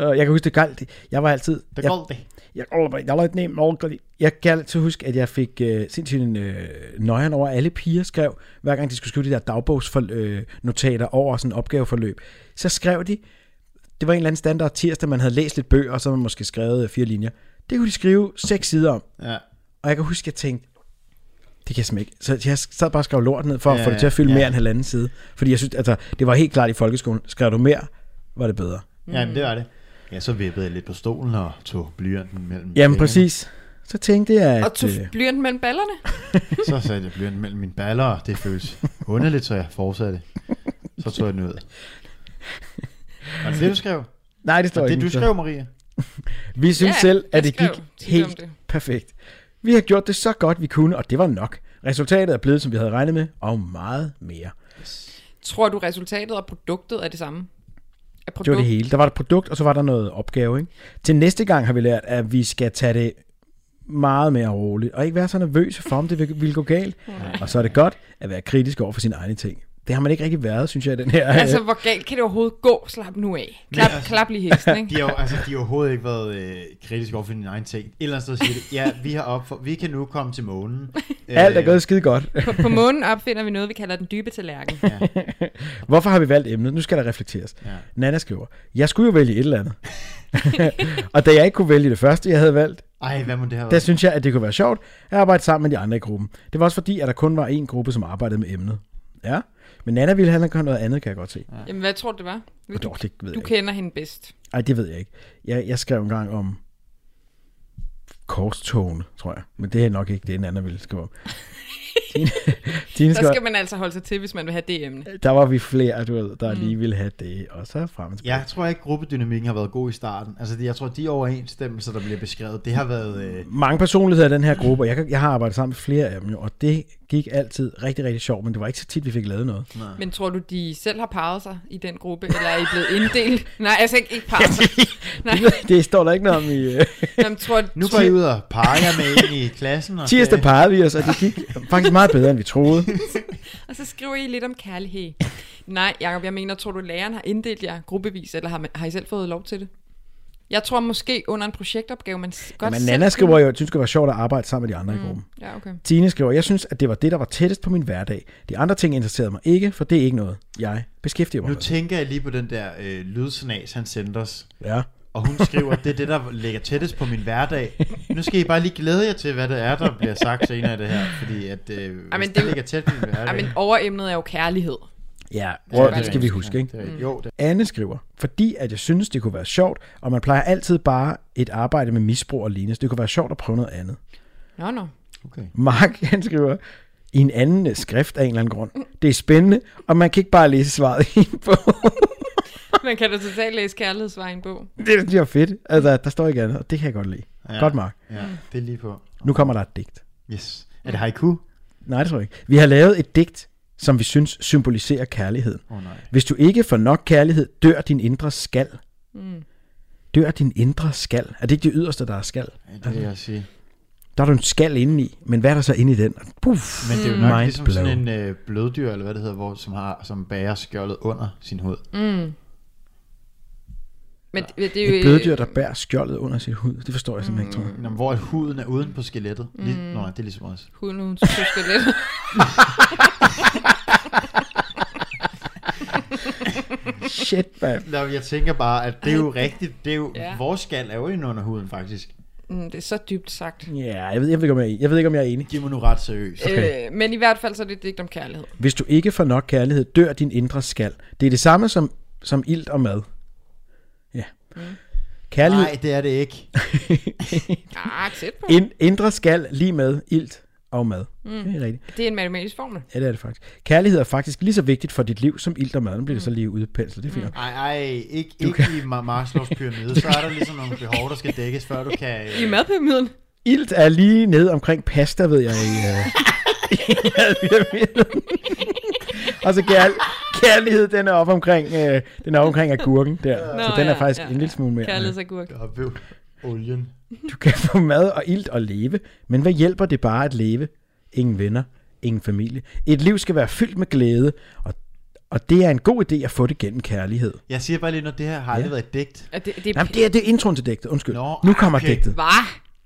S2: Og jeg kan huske, det galt. Jeg var altid...
S3: Det
S2: jeg,
S3: går det.
S2: jeg, jeg, jeg, jeg, nem, jeg kan altid huske, at jeg fik uh, sindssygt en uh, nøjeren over, at alle piger skrev, hver gang de skulle skrive de der dagbogsnotater over sådan en opgaveforløb. Så skrev de, det var en eller anden standard tirsdag, man havde læst lidt bøger, og så man måske skrevet øh, fire linjer. Det kunne de skrive seks sider om.
S3: Ja.
S2: Og jeg kan huske, at jeg tænkte, det kan jeg ikke. Så jeg sad bare og skrev lort ned, for at
S3: Ja,
S2: få det til at fylde
S3: ja.
S2: mere end halvanden side. Fordi jeg synes, altså, det var helt klart i folkeskolen. Skrev du mere, var det bedre.
S3: Ja, det var det. Ja, så vippede jeg lidt på stolen og tog blyanten mellem
S2: Jamen
S3: fingrene.
S2: præcis. Så tænkte jeg, at...
S4: Og tog
S2: øh,
S4: blyanten mellem ballerne.
S3: Så satte jeg blyanten mellem mine baller, og det føles underligt, så jeg fortsatte. Så tog jeg den ud. Var det det, du skrev?
S2: nej, det står
S3: Var det,
S2: ikke.
S3: du skrev, Maria?
S2: Vi synes
S4: Ja,
S2: selv, at det gik
S4: skrev
S2: helt
S4: det.
S2: perfekt. Vi har gjort det så godt, vi kunne, og det var nok. Resultatet er blevet, som vi havde regnet med, og meget mere.
S4: Tror du, resultatet og produktet er det samme? Er
S2: Det var det hele. Der var et produkt, og så var der noget opgave. Ikke? Til næste gang har vi lært, at vi skal tage det meget mere roligt, og ikke være så nervøse for, om det vil, vil gå galt. Og så er det godt at være kritisk over for sine egne ting. Det har man ikke rigtig været, synes jeg, den her.
S4: Altså, hvor galt kan det overhovedet gå? Slap nu af. Klap,
S3: altså-
S4: klap lige hesten, ikke?
S3: De har jo altså, de har overhovedet ikke været øh, kritiske over for dine egne ting. Et eller andet sted siger de, ja, vi, har op for, vi kan nu komme til månen.
S2: Alt er
S3: Øh,
S2: gået skide godt.
S4: På, på månen opfinder vi noget, vi kalder den dybe tallerken.
S2: Hvorfor har vi valgt emnet? Nu skal der reflekteres.
S3: Ja.
S2: Nana skriver, jeg skulle jo vælge et eller andet. og da jeg ikke kunne vælge det første, jeg havde valgt,
S3: Ej, hvad må det have
S2: der
S3: været?
S2: synes jeg, at det kunne være sjovt at arbejde sammen med de andre i gruppen. Det var også fordi, at der kun var én gruppe, som arbejdede med emnet. Ja, men Nana ville have noget andet, kan jeg godt se. Ja.
S4: Jamen, hvad tror du, det var?
S2: Og dog, det ved jeg
S4: Du
S2: ikke.
S4: kender hende bedst.
S2: Ej, det ved jeg ikke. Jeg, jeg skrev engang om korstogene, tror jeg. Men det er nok ikke det, Nana ville skrive om. Tine, Tine
S4: Der
S2: skrev,
S4: skal man altså holde sig til, hvis man vil have det emne.
S2: der var vi flere, du ved, der lige ville have det, og så frem.
S3: Jeg tror ikke, gruppedynamikken har været god i starten. Altså, det- jeg tror, de overensstemmelser, der bliver beskrevet, det har været... Øh,
S2: mange personligheder i den her gruppe, og jeg, jeg har arbejdet sammen med flere af dem, jo, og det gik altid rigtig, rigtig sjovt, men det var ikke så tit, vi fik lavet noget.
S4: Men tror du, de selv har parret sig i den gruppe, eller er I blevet inddelt? Nej, altså ikke, ikke parret sig. Nej,
S2: Det, det står der ikke noget om i... Uh,
S4: Jamen, tror,
S3: nu går I ud og parer jer med ind i klassen. Og
S2: tirsdag
S3: skal-
S2: parrede vi os, og det gik faktisk meget bedre, end vi troede.
S4: Og så skriver I lidt om kærlighed. Nej, Jacob, jeg mener, tror du, læreren har inddelt jer gruppevis, eller har, man, har I selv fået lov til det? Jeg tror måske under en projektopgave, man godt
S2: Men Nana skriver jo, at synes, det var sjovt at arbejde sammen med de andre mm. i gruppen.
S4: Ja, okay.
S2: Tine skriver, jeg synes, at det var det, der var tættest på min hverdag. De andre ting interesserede mig ikke, for det er ikke noget, jeg beskæftiger mig
S3: Nu
S2: med.
S3: tænker jeg lige på den der øh, lydsnas, han sendte os.
S2: Ja.
S3: Og hun skriver, det er det, der ligger tættest på min hverdag. Nu skal I bare lige glæde jer til, hvad det er, der bliver sagt senere i det her. Fordi at, øh, hvis
S4: men
S3: det,
S4: det-
S3: ligger tæt på min hverdag.
S4: Ej, men overemnet er jo kærlighed.
S2: Ja, prøv,
S3: det
S2: det skal vi huske, ikke?
S3: Det. Jo, det-
S2: Anne skriver, fordi at jeg synes, det kunne være sjovt, og man plejer altid bare et arbejde med misbrug og lignende, så det kunne være sjovt at prøve noget andet.
S4: Nå, nå.
S3: Okay.
S2: Mark, han skriver, i en anden øh, skrift af en eller anden grund. Det er spændende, og man kan ikke bare læse svaret i en bog.
S4: Man kan da totalt læse kærlighedsvej i en bog.
S2: det synes jeg er fedt. Altså, der står ikke andet, og det kan jeg godt lide.
S3: Ja.
S2: Godt, Mark.
S3: Ja, det er lige på.
S2: Nu kommer der et digt.
S3: Yes. Er det haiku?
S2: Nej, det tror jeg ikke. Vi har lavet et digt, som vi synes symboliserer kærligheden.
S3: Åh oh, nej.
S2: Hvis du ikke får nok kærlighed, dør din indre skal.
S4: Mm.
S2: Dør din indre skal. Er det ikke det yderste, der er skal?
S3: Ja, det vil jeg sige.
S2: Der er du en skal indeni, men hvad er der så inde i den? Puff,
S3: Men det er jo nok
S2: mind
S3: ligesom
S2: blown.
S3: sådan en øh, bløddyr, eller hvad det hedder, hvor, som, har, som bærer skjoldet under sin hud.
S4: Mm. Men det, det er jo...
S2: Et bløddyr, der bærer skjoldet under sit hud. Det forstår jeg simpelthen ikke, tror jeg.
S3: Nå, men hvor huden er uden på skelettet. Lige, mm. Nå, nej, det er ligesom os.
S4: Huden uden skelet.
S2: Shit, man.
S3: Nå, jeg tænker bare, at det er jo rigtigt. Det er jo,
S4: Ja.
S3: Vores skal er jo inde under huden, faktisk.
S4: mm, det er så dybt sagt.
S2: Ja, jeg ved, jeg ved, ikke, om jeg, er, jeg ved ikke, om jeg er enig.
S3: Giv mig nu ret seriøst.
S2: Okay.
S4: Øh, men i hvert fald så er det et digt om kærlighed.
S2: Hvis du ikke får nok kærlighed, dør din indre skal. Det er det samme som, som ilt og mad. Ja.
S4: Mm.
S2: Kærlighed,
S3: Nej, det er det ikke.
S4: Ah, tæt på.
S2: ind, indre skal lige med ilt og mad. Mm. Det er rigtigt.
S4: Det er en matematisk formel.
S2: Ja, det er det faktisk. Kærlighed er faktisk lige så vigtigt for dit liv som ilt og mad. Nu bliver det så lige udpenslet. Det er fint. nok.
S3: Ej, ej, ikke, ikke i Ma- Maslows pyramide. Så er der ligesom nogle behov, der skal dækkes, før du kan... øh,
S4: I madpyramiden.
S2: Ilt er lige nede omkring pasta, ved jeg. I, i madpyramiden. og så kær, kærlighed, den er op omkring, uh, den er op omkring agurken der.
S4: Nå,
S2: så den er
S4: ja,
S2: faktisk
S4: ja,
S2: en lille smule mere. øh,
S4: Kærlighedsagurk.
S3: Er ved olien.
S2: Du kan få mad og ilt og leve, men hvad hjælper det bare at leve? Ingen venner, ingen familie. Et liv skal være fyldt med glæde, og, og det er en god idé at få det gennem kærlighed.
S3: Jeg siger bare lige, når det her har aldrig
S2: Ja.
S3: været et digt.
S4: Er det, det er
S2: Jamen, det er, det er introen til digtet, undskyld.
S3: Nå,
S2: nu kommer
S3: okay.
S2: digtet.
S4: Hvad?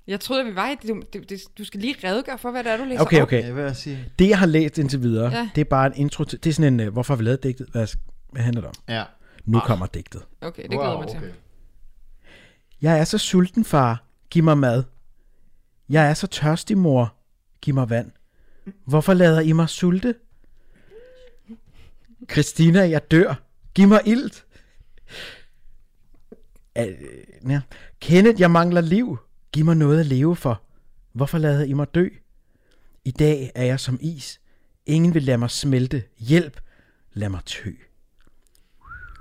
S4: Jeg troede, vi var i... Du, du, du, du skal lige redegøre for, hvad det er, du læser
S2: Okay,
S4: op.
S2: okay.
S3: Jeg sige.
S2: Det, jeg har læst indtil videre,
S4: Ja.
S2: ja. det er bare en intro til... Det er sådan en, uh, hvorfor har vi lavet digtet? Hvad, hvad handler det om?
S3: Ja.
S2: Nu
S3: Ah.
S2: kommer digtet.
S4: Okay, det glæder mig til.
S2: Jeg er så sulten, far. Giv mig mad. Jeg er så tørstig, mor. Giv mig vand. Hvorfor lader I mig sulte? Christina, jeg dør. Giv mig ilt. Øh, ja. Kenneth, jeg mangler liv. Giv mig noget at leve for. Hvorfor lader I mig dø? I dag er jeg som is. Ingen vil lade mig smelte. Hjælp. Lad mig tø.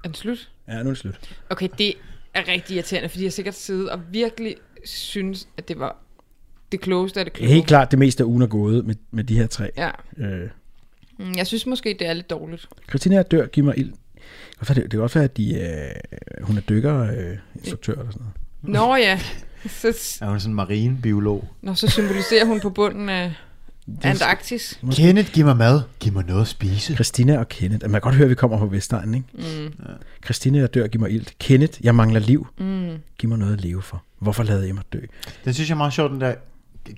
S4: Er den slut?
S2: Ja, nu er det slut.
S4: Okay, det er rigtig irriterende, fordi jeg sikkert siddet og virkelig synes, at det var det klogeste af det
S2: Det
S4: kloge.
S2: er helt klart det meste af ugen er gået med, med de her tre.
S4: Ja.
S2: Øh,
S4: Mm, Jeg synes måske, det er lidt dårligt.
S2: Christina er dør, giv mig ild. Er det, kan også være, at de, øh, hun er dykker, øh, instruktør eller sådan noget.
S4: Nå ja, så,
S3: Er hun sådan en marinebiolog?
S4: nå, så symboliserer hun på bunden af Antarktis.
S3: Kenneth, giv mig mad. Giv mig noget at spise.
S2: Christina og Kenneth. Man kan godt høre, at vi kommer fra Vestegnen, ikke?
S4: Mm.
S2: Christina, jeg dør, giv mig ild. Kenneth, jeg mangler liv.
S4: Mm.
S2: Giv mig noget at leve for. Hvorfor lader jeg mig dø?
S3: Den synes jeg er meget sjovt, den der...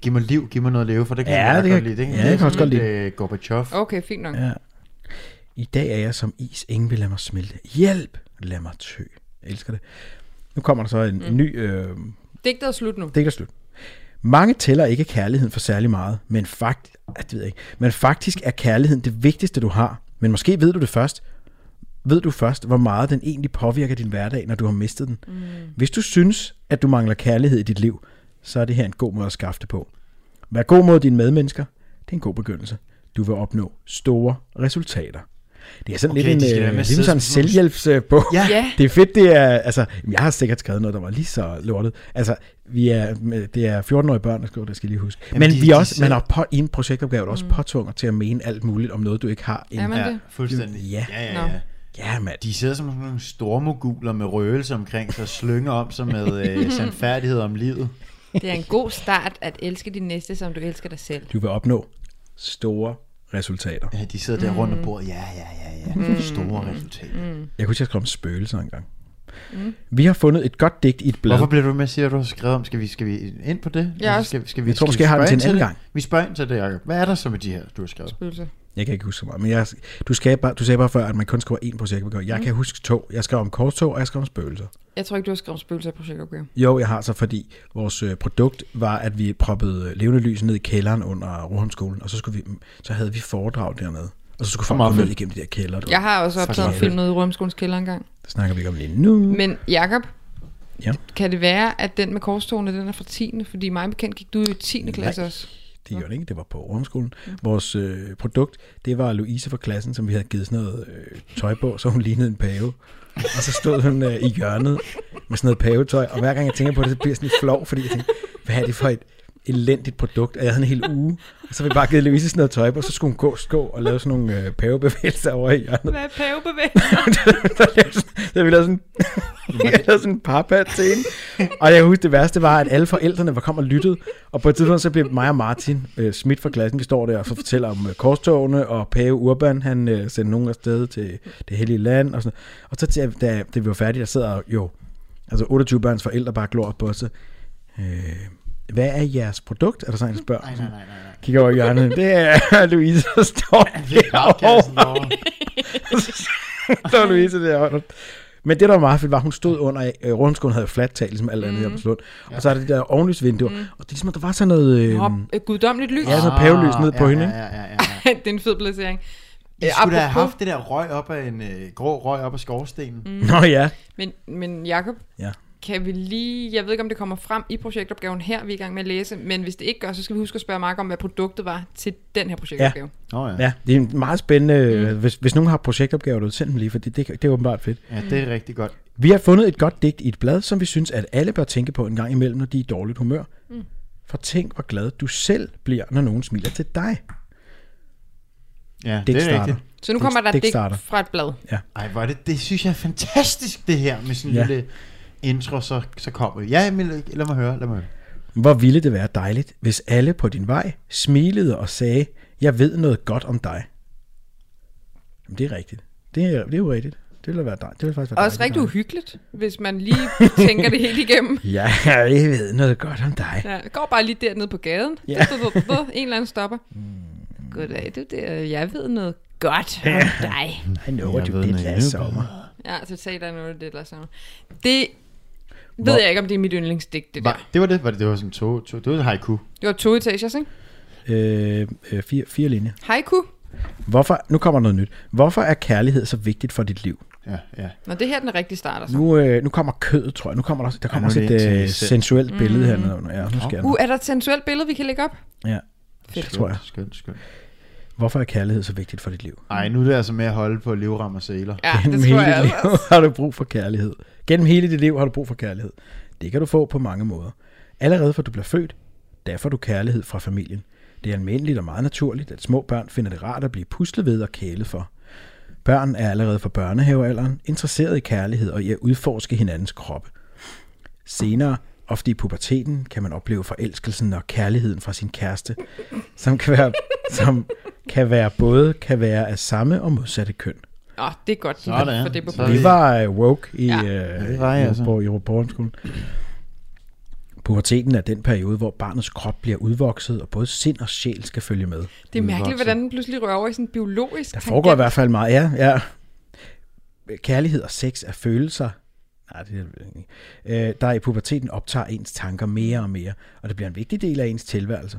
S3: Giv mig liv, giv mig noget at leve for. Det kan
S2: Ja,
S3: jeg
S2: det
S3: godt
S2: kan-
S3: lide. Det,
S2: ja, det kan jeg også godt lide.
S3: Gorbachev.
S4: Okay, fint nok.
S2: Ja. I dag er jeg som is. Ingen vil lade mig smelte. Hjælp! Lad mig tø. Jeg elsker det. Nu kommer der så en, en ny... Øh,
S4: Digtet er slut nu.
S2: Det er slut. Mange tæller ikke kærligheden for særlig meget, men, fakt, ah, det ved jeg ikke, men faktisk er kærligheden det vigtigste, du har. Men måske ved du det først. Ved du først, hvor meget den egentlig påvirker din hverdag, når du har mistet den. Mm. Hvis du synes, at du mangler kærlighed i dit liv, så er det her en god måde at skaffe det på. Vær god mod dine medmennesker. Det er en god begyndelse. Du vil opnå store resultater. Det er sådan
S3: Okay,
S2: lidt en, øh, ligesom
S3: sidde
S2: sådan en selvhjælpsbog.
S3: Ja.
S4: Ja.
S2: Det er fedt, det er, altså, jamen, jeg har sikkert skrevet noget, der var lige så lortet. Altså, vi er, det er 14-årige børn, der skriver, det skal lige huske.
S3: Jamen,
S2: Men
S3: de-
S2: vi er
S3: de
S2: også,
S3: sidder-
S2: man har på, i en projektopgave også mm. påtvunget til at mene alt muligt om noget, du ikke har.
S4: Er man
S3: Ja,
S4: det?
S3: fuldstændig.
S2: Ja.
S3: ja, ja, ja.
S2: Ja, mand.
S3: De sidder som sådan nogle store moguler med røgelse omkring sig, slynger om sig med øh, sandfærdighed om livet.
S4: Det er en god start at elske din næste, som du elsker dig selv.
S2: Du vil opnå store resultater.
S3: Ja, de sidder der rundt om bordet. Ja, ja, ja, ja. Store resultater.
S2: Jeg kunne ikke have skrevet om spøgelser engang.
S4: Mm.
S2: Vi har fundet et godt digt i et blad.
S3: Hvorfor bliver du med at sige, at du har skrevet om? Skal vi, skal vi ind på det?
S4: Ja,
S3: Altså, skal, skal vi,
S2: Jeg tror
S3: skal
S2: måske,
S3: vi
S2: jeg har den til en anden gang.
S3: Vi spørger ind til det, Jacob. Hvad er der så med de her, du har skrevet?
S4: Spøgelse.
S2: Jeg kan ikke huske så meget, men jeg, du, skal bare, du sagde bare før, at man kun skriver én projektopgave. Jeg
S4: Mm.
S2: kan huske to. Jeg skrev om korstog, og jeg skrev om spøgelser.
S4: Jeg tror ikke, du har skrevet spøgelse af projektopgave.
S2: Jo, jeg har så, fordi vores øh, produkt var, at vi proppede levende lys ned i kælderen under Roholmskolen, og så, skulle vi, så havde vi foredrag dernede. Og så skulle folk
S3: meget
S2: gå ned igennem de der kælder. Du.
S4: Jeg har også optaget en film nede i Rømskolens kælder engang.
S2: Det snakker vi ikke om lige nu.
S4: Men Jakob,
S2: Ja.
S4: kan det være, at den med korstogene, den er fra 10. Fordi mig bekendt gik du i 10. klasse
S2: Nej.
S4: også.
S2: Det gjorde det ikke, det var på Roholmskolen. Vores øh, produkt, det var Louise fra klassen, som vi havde givet sådan noget øh, tøj på, så hun lignede en pave. Og så stod hun øh, i hjørnet med sådan noget pavetøj, og hver gang jeg tænker på det, så bliver jeg sådan lidt flov, fordi jeg tænker, hvad er det for et elendigt produkt? Og jeg havde en hel uge, og så vi bare givet Louise sådan noget tøj på, så skulle hun gå skå og lave sådan nogle øh, pavebevægelser over i hjørnet.
S4: Hvad er pavebevægelser?
S2: så vi lavede sådan, jeg lavede sådan en parpat til hende. Og jeg husker, det værste var, at alle forældrene var kommet og lyttede. Og på et tidspunkt, så blev mig og Martin øh, smidt fra klassen. Vi står der og så fortæller om øh, korstogene, og Pave Urban, han øh, sendte nogen afsted til det hellige land. Og, sådan. og så til, da, da vi var færdige, der sidder jo altså 28 børns forældre bare glor på os. Øh, hvad er jeres produkt? Er der sådan en, der spørger?
S3: Nej, nej, nej, nej.
S2: Kigger over i hjørnet. Det er Louise, der står
S3: Det er
S2: derovre.
S3: derovre.
S2: står Louise derovre. Men det, der var meget fedt, var, at hun stod under, øh, rundskolen havde flat tag, ligesom alt andet mm. her på Slund. Og så er der de der ovenlysvinduer. Mm. Og det er ligesom, at der var sådan noget, øh,
S4: et guddommeligt lys.
S2: ja, noget pavelys ned på
S3: ja,
S2: hende.
S3: Ja,
S2: ikke?
S3: ja, ja, ja.
S4: det er en fed placering. Øh,
S3: skulle da have haft det der røg op af en øh, grå røg op af skorstenen. Mm.
S2: Nå ja.
S4: Men, men Jacob,
S2: Ja.
S4: Kan vi lige, jeg ved ikke om det kommer frem i projektopgaven her, vi er i gang med at læse, men hvis det ikke gør, så skal vi huske at spørge Mark om, hvad produktet var til den her projektopgave.
S3: Nå ja.
S2: Ja, det er meget spændende, mm. hvis, hvis nogen har projektopgaver, du send dem lige, for det, det, det er åbenbart fedt.
S3: ja, det er rigtig godt.
S2: Vi har fundet et godt digt i et blad, som vi synes, at alle bør tænke på en gang imellem, når de er i dårligt humør. Mm. For tænk, hvor glad du selv bliver, når nogen smiler til dig.
S3: Ja,
S2: Digt
S3: det er
S2: starter.
S3: rigtigt.
S4: Så nu kommer der et digt fra et blad.
S3: Ej, hvor er det, det synes jeg er fantastisk, det her, med sådan en
S2: Ja.
S3: lille intro, så, så kommer vi. Ja, men lad mig høre, lad mig høre.
S2: Hvor ville det være dejligt, hvis alle på din vej smilede og sagde, jeg ved noget godt om dig. Jamen, det er rigtigt. Det er, det er jo rigtigt. Det ville være dejligt. Det ville faktisk være
S4: Også rigtig
S2: dejligt.
S4: uhyggeligt, hvis man lige tænker det helt igennem.
S2: Ja, jeg ved noget godt om dig.
S4: Ja, går bare lige dernede på gaden.
S2: Ja.
S4: Ja. Du, du, du, en eller anden stopper. Goddag, du der. Jeg ved noget godt om dig.
S2: I know
S3: Jeg
S2: what you did last summer.
S4: Ja, så sagde der noget af det, der sammen. Det ved jeg ikke, om det er mit yndlingsdigt, det der.
S3: Var, det var det, var det, det var sådan to, to det var haiku.
S4: Det var to etagers, ikke?
S2: Øh, øh, fire, fire linjer.
S4: Haiku.
S2: Hvorfor, nu kommer noget nyt. Hvorfor er kærlighed så vigtigt for dit liv?
S3: Ja, ja.
S4: Nå, det her er den rigtige starter så.
S2: Nu, øh, nu kommer kødet, tror jeg. Nu kommer der, der kommer også et øh, sensuelt billede her. Nu, ja, nu skal
S4: Uh, er der et sensuelt billede, vi kan lægge op?
S2: Ja, det tror jeg.
S3: Skønt, skønt.
S2: Hvorfor er kærlighed så vigtigt for dit liv?
S3: Ej, nu er det altså med at holde på livram og sæler.
S4: Ja,
S2: Gennem
S4: det tror
S2: hele
S4: jeg
S2: dit
S4: altså.
S2: liv har du brug for kærlighed. Gennem hele dit liv har du brug for kærlighed. Det kan du få på mange måder. Allerede fra du bliver født, der får du kærlighed fra familien. Det er almindeligt og meget naturligt, at små børn finder det rart at blive puslet ved og kælet for. Børn er allerede fra børnehavealderen interesseret i kærlighed og i at udforske hinandens kroppe. Senere, ofte i puberteten, kan man opleve forelskelsen og kærligheden fra sin kæreste, som kan være, som kan være både kan være af samme og modsatte køn.
S4: Åh, det er godt,
S3: Sådan.
S4: for det er på.
S2: Vi var øh, woke i,
S4: Ja.
S2: ja. øh,
S3: det var I
S2: i,
S3: altså.
S2: på, i Borgenskolen. Puberteten er den periode, hvor barnets krop bliver udvokset, og både sind og sjæl skal følge med.
S4: Det er mærkeligt,
S3: udvokset.
S4: hvordan den pludselig rører over i sådan en biologisk
S2: Der foregår i hvert fald meget, ja. ja. Kærlighed og sex er følelser. Nej, det er det ikke. Øh, der i puberteten optager ens tanker mere og mere, og det bliver en vigtig del af ens tilværelse.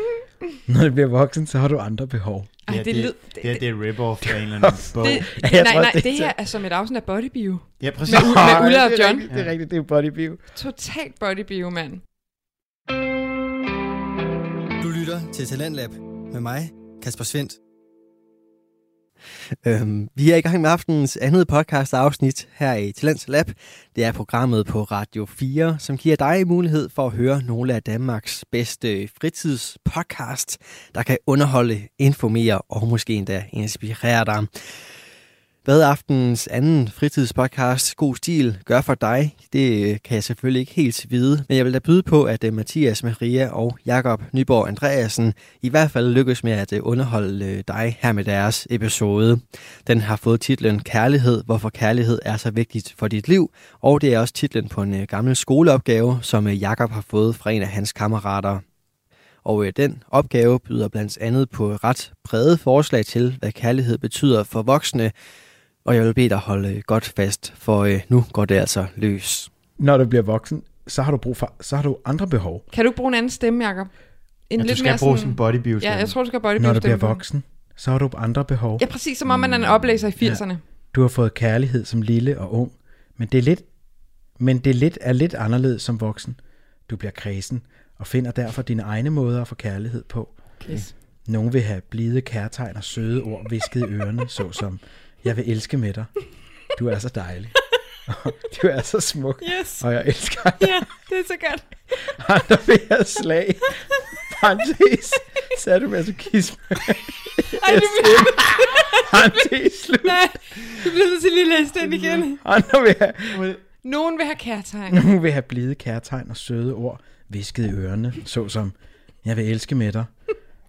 S2: Når det bliver voksen, så har du andre behov.
S4: Ej, det,
S3: det,
S4: lyd...
S3: det, det, det er rip-off af en eller anden bog.
S4: Det, nej,
S2: tror
S4: nej,
S2: også, det
S4: det
S2: er
S4: her er som et afsnit af Body Bio.
S3: Ja, præcis.
S4: Med, med Ulla og
S2: det er
S4: John.
S2: det er rigtigt, det er body view.
S4: Totalt Body Bio, mand.
S1: Du lytter til Talentlab med mig, Kasper Svendt. Øhm, vi er i gang med aftenens andet podcast afsnit her i Talents Lab. Det er programmet på Radio 4, som giver dig mulighed for at høre nogle af Danmarks bedste fritidspodcast, der kan underholde, informere og måske endda inspirere dig. Hvad aftenens anden fritidspodcast, God Stil, gør for dig, det øh, kan jeg selvfølgelig ikke helt vide, men jeg vil da byde på, at øh, Mathias Maria og Jakob Nyborg Andreasen i hvert fald lykkes med at øh, underholde dig her med deres episode. Den har fået titlen Kærlighed, hvorfor kærlighed er så vigtigt for dit liv, og det er også titlen på en gammel skoleopgave, som Jakob har fået fra en af hans kammerater. Og den opgave byder blandt andet på ret brede forslag til, hvad kærlighed betyder for voksne, og jeg vil bede dig holde øh, godt fast, for øh, nu går det altså løs.
S2: Når du bliver voksen, så har du brug for, så har du andre behov.
S4: Kan du ikke bruge en anden stemme, Jacob? En
S3: Ja, du skal bruge sådan en bodybuild
S4: Ja, jeg tror, du skal have
S2: Når du bliver voksen, så har du andre behov.
S4: Ja, præcis som om man er en oplæser i 80'erne.
S2: Du har fået kærlighed som lille og ung, men det er lidt, men det er lidt, er lidt anderledes som voksen. Du bliver kredsen og finder derfor dine egne måder at få kærlighed på.
S4: Okay.
S2: Nogle vil have blide kærtegn og søde ord visket i ørerne, såsom, jeg vil elske med dig. Du er så dejlig. Du er så smuk,
S4: Yes.
S2: og jeg elsker dig.
S4: Ja, det er så godt.
S2: Andre vil have slag. Parentes. Sadomasochisme.
S4: Ej, det bliver...
S2: Parentes slut.
S4: Nej, du bliver nødt til lige at læse den igen.
S2: Andre vil have,
S4: Nogen vil have kærtegn.
S2: nogen vil have blide kærtegn og søde ord visket i ørerne, såsom, jeg vil elske med dig.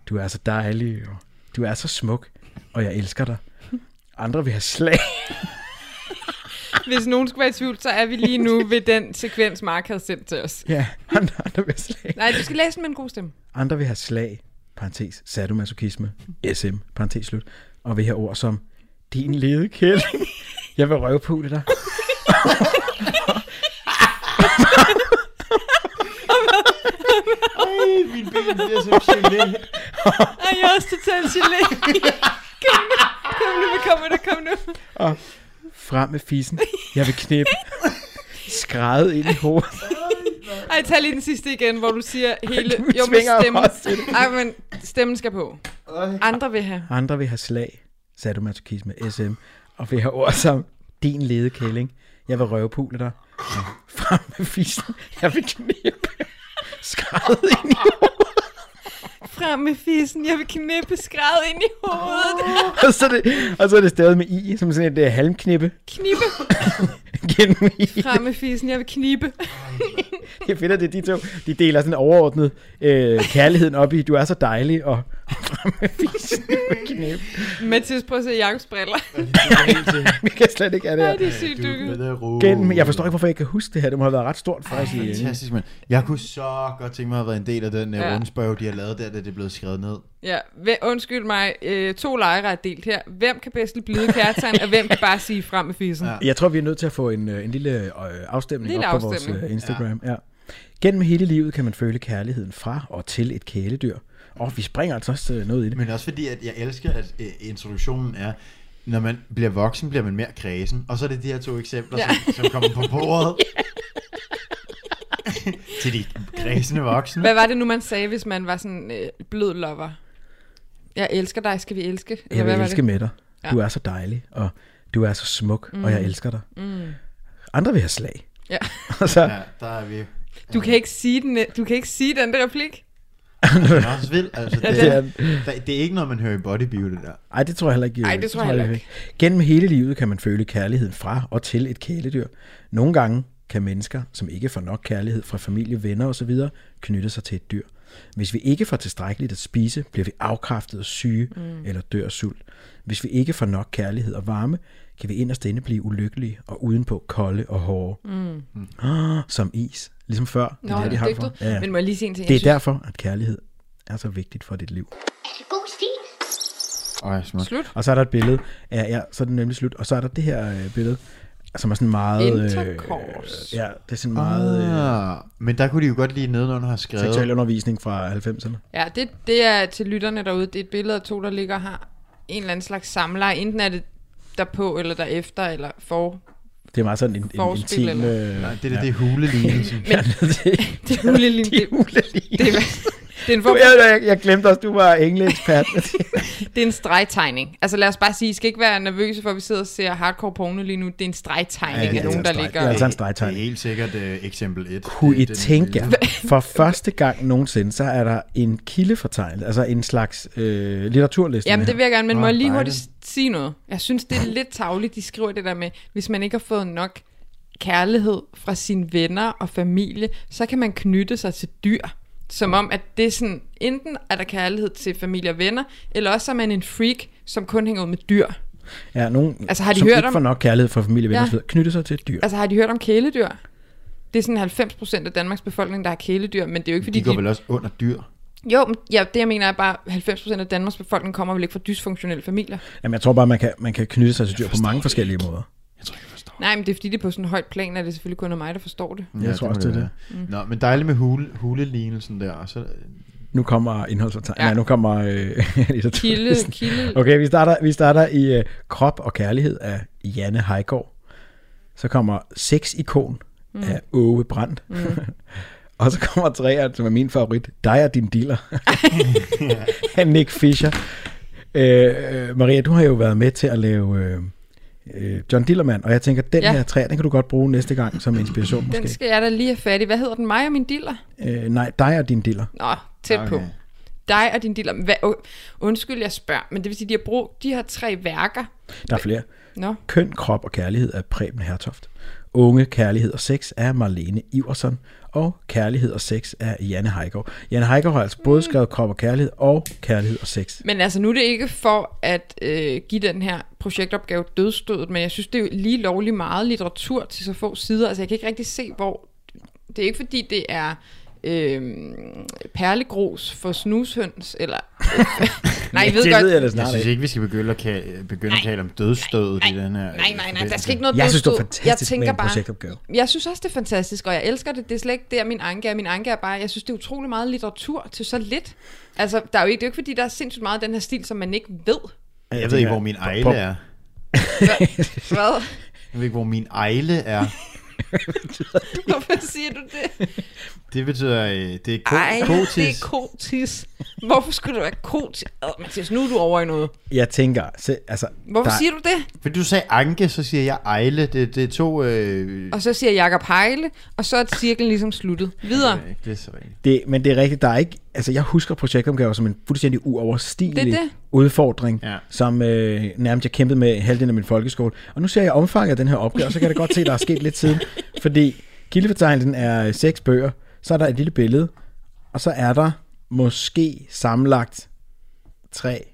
S2: Du er så dejlig, og du er så smuk, og jeg elsker dig. Andre vil have slag.
S4: Hvis nogen skulle være i tvivl, så er vi lige nu ved den sekvens, Mark havde sendt til os.
S2: Ja, andre, andre vil have slag.
S4: Nej, du skal læse den med en god stemme.
S2: Andre vil have slag, parentes, sadomasochisme, SM, parentes slut, og vil have ord som, din lede kælling, jeg vil røvpule dig.
S3: Ej, min ben bliver så gelé.
S4: Ej, jeg er også totalt gelé. Kom nu, kom nu, kom nu.
S2: Og frem med fissen, jeg vil knippe. Skrædet ind i hovedet.
S4: Ej, tag lige den sidste igen, hvor du siger hele...
S2: Du
S4: Jo,
S2: mig
S4: stemmen. Ej, men stemmen skal på. Andre vil have.
S2: Andre vil have slag, sadomasochisme, SM, og vil have ord som, din lede kælling, jeg vil røvpule dig. Frem med fissen, jeg vil knippe. Skrædet ind i hovedet.
S4: Frem med fissen, jeg vil knippe skrædet ind i hovedet.
S2: Og så, er det, og så er det stadig med i, som sådan et uh, halmknippe.
S4: Knippe.
S2: Gennem i.
S4: Frem med fissen, jeg vil knippe.
S2: Jeg finder det, de to, de deler sådan overordnet øh, kærligheden op i, du er så dejlig, og med fissen, jeg vil knippe.
S4: Mathias, prøv at se Jakobs briller.
S2: Jeg kan slet ikke have det
S4: Ej,
S2: her.
S4: det er sygt dykket.
S3: med.
S2: Gennem, jeg forstår ikke, hvorfor jeg ikke kan huske det her. Det må have været ret stort for os.
S3: Fantastisk, mand. Jeg kunne så godt tænke mig at have været en del af den
S4: Ja.
S3: ja. rundspørg, de har lavet der, da det blev skrevet ned.
S4: Ja, undskyld mig. Øh, to lejre er delt her. Hvem kan bedst lide blide kærtegn, og hvem kan bare sige frem med fissen?
S3: Ja.
S2: Jeg tror, vi er nødt til at få en, øh, en lille øh, afstemning
S4: Lille
S2: op på
S4: afstemning.
S2: vores øh, Instagram. Ja. Gennem hele livet kan man føle kærligheden fra og til et kæledyr. Og vi springer altså også øh, noget i det.
S3: Men også fordi, at jeg elsker, at øh, introduktionen er, når man bliver voksen, bliver man mere kredsen. Og så er det de her to eksempler,
S4: Ja.
S3: ja. som, som kommer på bordet. Til de kredsende voksne.
S4: Hvad var det nu, man sagde, hvis man var sådan øh, blød lover? Jeg elsker dig, skal vi elske? Eller
S2: Jeg
S4: hvad
S2: vil
S4: var
S2: elske
S4: det?
S2: med dig.
S4: Ja.
S2: Du er så dejlig, og du er så smuk, mm. og jeg elsker dig.
S4: Mm.
S2: Andre vil have slag.
S4: Ja.
S2: og så,
S3: Ja, der er vi.
S4: Du kan ikke sige den, du kan ikke sige den der replik.
S3: Det er også vildt. Altså, det, er, der- det er ikke noget, man hører i bodybuilder der.
S2: ej, det tror jeg heller ikke.
S4: Ej, det tror jeg heller ikke.
S2: Gennem hele livet kan man føle kærligheden fra og til et kæledyr. Nogle gange kan mennesker, som ikke får nok kærlighed fra familie, venner osv., knytte sig til et dyr. Hvis vi ikke får tilstrækkeligt at spise, bliver vi afkræftet og syge mm. eller dør af sult. Hvis vi ikke får nok kærlighed og varme, kan vi inderst inde blive ulykkelige og udenpå kolde og hårde. Mm. Ah, som is. Ligesom før.
S4: Nå,
S2: det er
S4: det
S2: de har for.
S4: digtet. Men må jeg lige sige en ting?
S2: Det er
S4: synes-
S2: derfor, at kærlighed er så vigtigt for dit liv.
S9: Er det god stil?
S3: Øj, smukt.
S4: Slut.
S2: Og så er der et billede af, ja, så er det nemlig slut. Og så er der det her øh, billede, som er sådan meget...
S4: Intercourse.
S2: ja, det er sådan meget øh,
S3: Ah, men der kunne de jo godt lige nedenunder have skrevet.
S2: seksuel undervisning fra 90'erne.
S4: Ja, det, det er til lytterne derude. Det er et billede af to, der ligger har en eller anden slags samleje. Enten er det derpå, eller derefter, eller for.
S2: Det er meget sådan en, en intim... Øh,
S3: Nej, det er det, det er hulelignelsen.
S2: ja, det,
S4: Det er hulelin.
S2: de
S4: Det,
S2: hulelin.
S4: det, er, Det er en,
S2: Du,
S4: form
S2: jeg, jeg, jeg glemte også, du var engleekspert.
S4: det er en stregtegning. Altså lad os bare sige, I skal ikke være nervøse for, at vi sidder og ser hardcore porno lige nu. Det er en stregtegning
S2: Ja,
S4: af
S2: det er
S4: nogen,
S2: altså
S4: der ligger...
S2: det er altså en
S3: Det
S2: stregtegning.
S3: er helt sikkert uh, eksempel 1.
S2: Kunne I tænke jer, for første gang nogensinde, så er der en kildefortegnelse, altså en slags øh, litteraturliste.
S4: Jamen det vil jeg gerne, men
S3: Nå,
S4: må jeg lige hurtigt sige noget? Jeg synes, det er lidt tavligt, de skriver det der med, hvis man ikke har fået nok kærlighed fra sine venner og familie, så kan man knytte sig til dyr. Som om, at det er sådan, enten er der kærlighed til familie og venner, eller også er man en freak, som kun hænger ud med dyr.
S2: Ja, nogen,
S4: Altså, har de
S2: som
S4: hørt
S2: ikke
S4: om-
S2: får nok kærlighed fra familie, venner
S4: Ja.
S2: ja. knytte sig til et dyr.
S4: Altså har de hørt om kæledyr? Det er sådan 90% af Danmarks befolkning, der har kæledyr, men det er jo ikke fordi,
S3: De går vel også under dyr.
S4: Jo, men ja, det jeg mener er bare, 90% af Danmarks befolkning kommer vel ikke fra dysfunktionelle familier.
S2: Jamen, jeg tror bare, man kan, man kan knytte sig til dyr på mange forskellige måder.
S3: Jeg tror ikke.
S4: Nej, men det er fordi, det er på sådan et højt plan, at det selvfølgelig kun er mig, der forstår det.
S2: Jeg tror
S3: må
S2: også, det er
S3: være. Nå, men dejligt med hule, hulelignelsen der. Og så,
S2: Nu kommer indholdsfortegnelsen.
S4: Ja.
S2: Ja. Nej, nu kommer øh,
S4: Kilde, kilde.
S2: Okay, vi starter, vi starter i øh, Krop og Kærlighed af Janne Heigård. Så kommer Sex-ikon mm. af Åge Brandt. Mm. og så kommer træerne, som er min favorit, Dig og din dealer Nick Fisher. Øh, øh, Maria, du har jo været med til at lave øh, øh, John Dillermand, og jeg tænker, den
S4: Ja.
S2: her træ, den kan du godt bruge næste gang som inspiration
S4: Den
S2: måske.
S4: skal jeg da lige have fat i. Hvad hedder den? Mig og min diller?
S2: Øh, nej, Dig og din dealer.
S4: Nå, tæt okay. på. Dig og din diller. Hvad, undskyld, jeg spørger, men det vil sige, de har brugt de her tre værker.
S2: Der er flere.
S4: Nå,
S2: Køn, krop og kærlighed af Preben Hertoft. Unge, kærlighed og sex af Marlene Iversen. Og kærlighed og sex af Janne Heigård. Janne Heigård har altså både skrevet krop og kærlighed og kærlighed og sex.
S4: men altså nu er det ikke for at øh, give den her projektopgave dødstødet, men jeg synes, det er jo lige lovligt meget litteratur til så få sider. Altså jeg kan ikke rigtig se, hvor... Det er ikke fordi, det er øh, perlegros for snushøns, eller... Nej, jeg ved
S2: det
S4: godt...
S2: ved jeg
S3: jeg
S2: snart
S3: synes
S2: ikke.
S3: vi skal begynde at, ka- begynde at tale om dødstødet i den her.
S4: Nej, nej, nej, der skal ikke noget
S2: Jeg synes, det er fantastisk
S4: jeg
S2: med
S4: tænker
S2: en
S4: bare,
S2: projektopgave.
S4: Jeg synes også, det er fantastisk, og jeg elsker det. Det er slet ikke der, min anke er. Min anke er bare, jeg synes, det er utrolig meget litteratur til så lidt. Altså, der er jo ikke, det er jo ikke, fordi der er sindssygt meget af den her stil, som man ikke ved.
S3: Jeg ved ikke, hvor min ejle er.
S4: Hvad?
S3: Jeg ved ikke, hvor min ejle er.
S4: Hvorfor siger du det?
S3: Det betyder, øh, det er ko-
S4: Ej,
S3: kotis.
S4: det er kotis. Hvorfor skulle det være kotis? Åh, Mathias, nu er du over i noget.
S2: Jeg tænker, se, altså,
S4: Hvorfor
S2: der,
S4: siger du det?
S3: Fordi du sagde anke, så siger jeg ejle. Det, det er to... Øh,
S4: Og så siger Jakob Heile, og så er cirklen ligesom sluttet. Videre.
S3: øh, det er så rigtigt.
S2: det, men det er rigtigt, der er ikke, altså jeg husker projektopgaver som en fuldstændig uoverstigelig
S4: Det er det.
S2: udfordring,
S3: Ja.
S2: som øh, nærmest jeg kæmpede med halvdelen af min folkeskole. Og nu ser jeg omfanget af den her opgave, og så kan jeg da godt se, at der er sket lidt siden. Fordi kildefortegnelsen er øh, seks bøger, så er der et lille billede, og så er der måske sammenlagt tre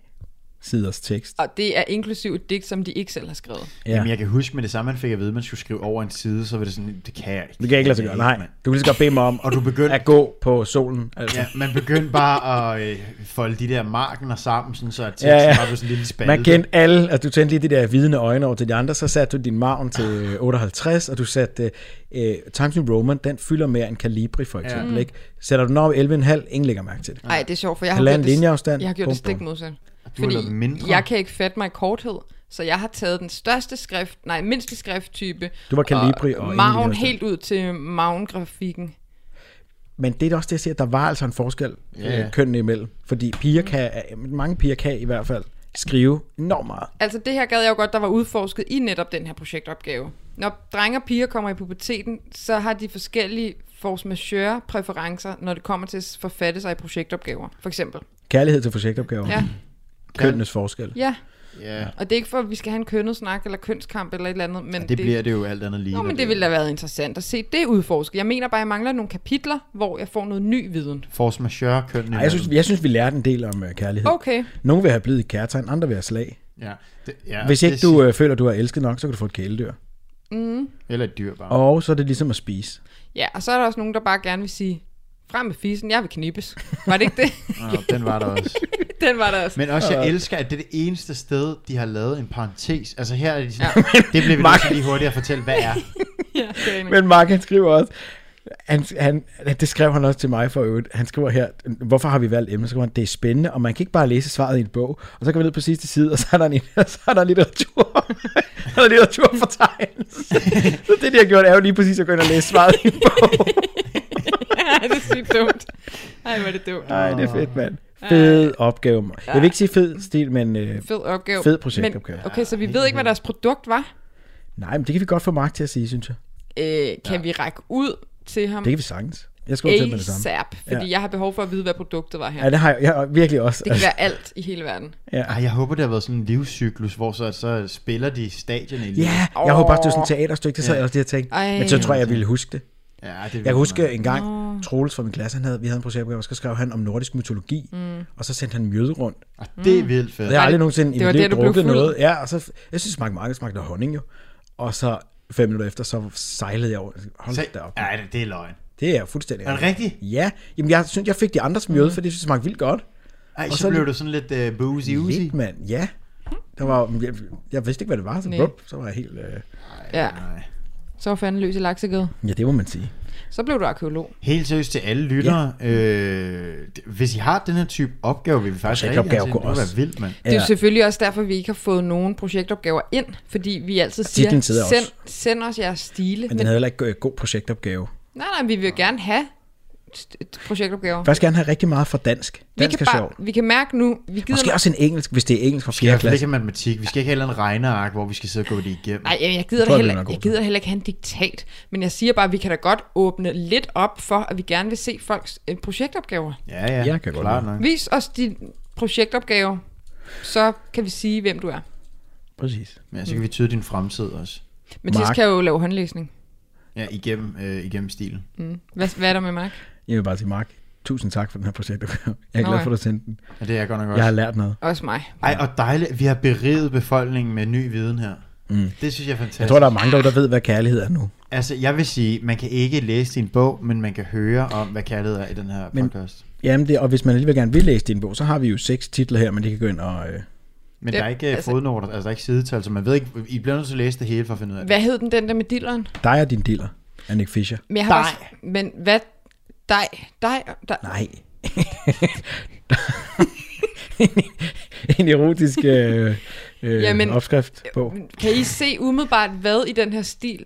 S2: siders tekst.
S4: Og det er inklusiv et digt, som de ikke selv har skrevet.
S2: Ja.
S3: Jamen, jeg kan huske med det samme, man fik at vide, at man skulle skrive over en side, så var det sådan, det kan jeg ikke.
S2: Det kan jeg ikke lade sig gøre. Nej, du kan lige så godt bede mig om
S3: Og du begyndte,
S2: at gå på solen. Altså.
S3: ja, man begyndte bare at øh, folde de der markener sammen, sådan, så at teksten
S2: Ja,
S3: ja, var sådan en lille spalte.
S2: Man kendte alle, altså du tændte lige de der vidende øjne over til de andre, så satte du din maven til 58, og du satte uh, Times New Roman, den fylder mere end Calibri for eksempel, ja. ikke? Sætter du den over 11,5, ingen lægger mærke til det.
S4: Nej, det er sjovt, for jeg har
S2: Halvanden
S4: gjort det,
S2: linjeafstand.
S4: jeg har gjort
S2: Bum,
S4: det stik modsat.
S3: Du har lavet mindre.
S4: jeg kan ikke fatte mig i korthed, så jeg har taget den største skrift, nej, mindste skrifttype,
S2: Du var Calibri og
S4: og
S2: linjeafstand.
S4: helt ud til maven-grafikken.
S2: Men det er da også det, jeg siger, at der var altså en forskel
S3: ja.
S2: ja. kønnene imellem. Fordi piger kan, mange piger kan i hvert fald skrive enormt meget.
S4: Altså det her gad jeg jo godt, der var udforsket i netop den her projektopgave. Når drenge og piger kommer i puberteten, så har de forskellige force majeure præferencer, når det kommer til at forfatte sig i projektopgaver, for eksempel.
S2: Kærlighed til projektopgaver.
S4: Ja,
S2: Kønnenes forskel.
S4: ja.
S3: Ja,
S4: Og det er ikke for, at vi skal have en kønnet snak eller kønskamp eller et eller andet, men
S3: det, det bliver det jo alt andet lige.
S4: Nå, men det ville da været interessant at se det udforsket. Jeg mener bare, at jeg mangler nogle kapitler, hvor jeg får noget ny viden.
S3: Force majeure køn.
S2: Ej, jeg, synes, jeg synes, vi lærte en del om uh, kærlighed.
S4: Okay.
S2: Nogle vil have blivet i kærtegn, andre vil have slag.
S3: Ja, det, ja,
S2: Hvis ikke
S3: det
S2: du øh, føler, du har elsket nok, så kan du få et kæledyr.
S4: Mm.
S3: Eller et dyr bare.
S2: Og så er det ligesom at spise.
S4: Ja, og så er der også nogen, der bare gerne vil sige, frem med fisen, jeg vil knippes. Var det ikke det?
S3: Nå, den var der også.
S4: Den var der også.
S3: Men også, jeg elsker, at det er det eneste sted, de har lavet en parentes. Altså her er de sådan, ja. det bliver vi til lige hurtigt at fortælle, hvad er.
S4: ja, det er
S2: Men Mark, han skriver også, han, han, det skrev han også til mig for øvrigt. Han skriver her, hvorfor har vi valgt emnet? Så skriver han, det er spændende, og man kan ikke bare læse svaret i en bog. Og så kan vi ned på sidste side, og så er der en, så er der en litteratur. der er litteraturfortegnelse. så det, de har gjort, er jo lige præcis at gå ind og læse svaret i en bog.
S4: det er sygt dumt. Ej, hvor er det dumt.
S2: Nej, det er fedt, mand. Fed opgave. Jeg vil ikke sige fed stil, men øh,
S4: Fed opgave.
S2: fed projektopgave.
S4: Men, okay, så vi ved ikke, hvad deres produkt var.
S2: Nej, men det kan vi godt få Mark til at sige, synes jeg.
S4: Øh, kan ja. vi række ud til ham?
S2: Det kan vi sagtens. Jeg skriver til med det samme.
S4: ASAP, fordi
S2: Ja.
S4: jeg har behov for at vide, hvad produktet var her.
S2: Ja, det har jeg, jeg har virkelig også.
S4: Det kan være alt i hele verden.
S2: Ja.
S3: Ej, jeg håber, det har været sådan en livscyklus, hvor så, så spiller de stadion i livet.
S2: Ja, jeg håber bare, det var sådan et teaterstykke, det sad jeg også lige og tænkte.
S4: Ej.
S2: Men så tror jeg, jeg ville huske det.
S3: Ja, det
S2: Jeg kan huske
S3: man.
S2: en gang, Troels fra min klasse, han havde, vi havde en projektopgave, og så skrev han om nordisk mytologi, mm. og så sendte han mjøde rundt.
S3: Ah, det er vildt fedt.
S2: Og jeg har aldrig nogensinde i
S4: det
S2: mit liv
S4: det,
S2: drukket noget. Ja, og så, jeg synes, det smagte meget, det smagte honning jo. Og så fem minutter efter, så sejlede jeg over. Hold
S3: Så,
S2: da op.
S3: ja, det, det er løgn.
S2: Det er fuldstændig
S3: Er det rigtigt?
S2: Ja, jamen jeg synes, jeg fik de andres mjøde, fordi jeg synes, det smagte vildt godt.
S3: Ej,
S2: Og
S3: så,
S2: så
S3: blev du sådan lidt uh, boozy oozy.
S2: Lidt, mand. Ja. Der var, jeg, jeg vidste ikke, hvad det var, så, bup, så var jeg helt... Øh...
S4: Ja,
S3: Nej.
S4: Så var fanden løs i laksegade.
S2: Ja, det må man sige.
S4: Så blev du arkeolog.
S3: Helt seriøst til alle lyttere. Ja. Øh, hvis I har den her type opgave, vil vi faktisk rigtig
S2: Projektopgave
S3: gerne Det kunne
S2: også.
S3: være vildt, mand.
S4: Det er jo selvfølgelig også derfor, vi ikke har fået nogen projektopgaver ind, fordi vi altid siger, send, send os jeres stile.
S2: Men
S4: Men,
S2: den havde heller ikke øh, god projektopgave.
S4: nej, nej, vi vil jo gerne have projektopgaver.
S2: Først gerne have rigtig meget fra dansk.
S4: Vi
S2: Dansk
S4: kan,
S2: er sjovt.
S4: vi kan mærke nu, vi gider
S2: Måske også en engelsk, hvis det er engelsk fra
S3: Vi skal i
S2: 4.
S3: hvert fald ikke
S2: klasse.
S3: have matematik. Vi skal ikke have en regneark, hvor vi skal sidde og gå det igennem.
S4: Nej, jeg, jeg gider,
S2: tror
S4: da
S2: jeg, vi
S4: heller,
S2: er
S4: jeg gider heller ikke have en diktat, men jeg siger bare, at vi kan da godt åbne lidt op for, at vi gerne vil se folks øh, projektopgaver.
S3: Ja, ja.
S2: Jeg kan godt
S3: klart
S2: lide.
S3: nok.
S4: Vis os din projektopgave, så kan vi sige, hvem du er.
S2: Præcis.
S3: Ja, så kan vi tyde din fremtid også.
S4: Mathias
S2: Mark.
S4: kan jo lave håndlæsning.
S3: Ja, igennem, øh, igennem stilen.
S4: Mm. Hvad, hvad er der med Mark?
S2: Jeg vil bare sige, Mark, tusind tak for den her projektopgave. Jeg er
S4: Nå
S2: glad for, at du sendte den.
S3: Ja, det er jeg godt nok også.
S2: Jeg har lært noget.
S4: Også mig.
S3: Ej, og dejligt. Vi har beriget befolkningen med ny viden her.
S2: Mm.
S3: Det synes jeg er fantastisk.
S2: Jeg tror, der er mange der ved, hvad kærlighed er nu.
S3: Altså, jeg vil sige, man kan ikke læse din bog, men man kan høre om, hvad kærlighed er i den her
S2: Men-
S3: podcast.
S2: Jamen, det, og hvis man alligevel gerne vil læse din bog, så har vi jo seks titler her, men de kan gå ind og... Øh,
S3: Men
S4: Det-
S3: der er ikke altså,
S4: altså-
S3: fodnoter, altså der er ikke sidetal, så man ved ikke, I bliver nødt til at læse det hele for at finde ud af det.
S4: Hvad hed den, den der med dilleren?
S2: dig og din dealer, af Nick Fisher.
S4: Men, jeg har
S3: Dig.
S4: Også, men hvad? Dig? Dig? dig.
S2: Nej. en erotisk øh, øh,
S4: Jamen,
S2: opskrift på.
S4: Kan I se umiddelbart, hvad i den her stil,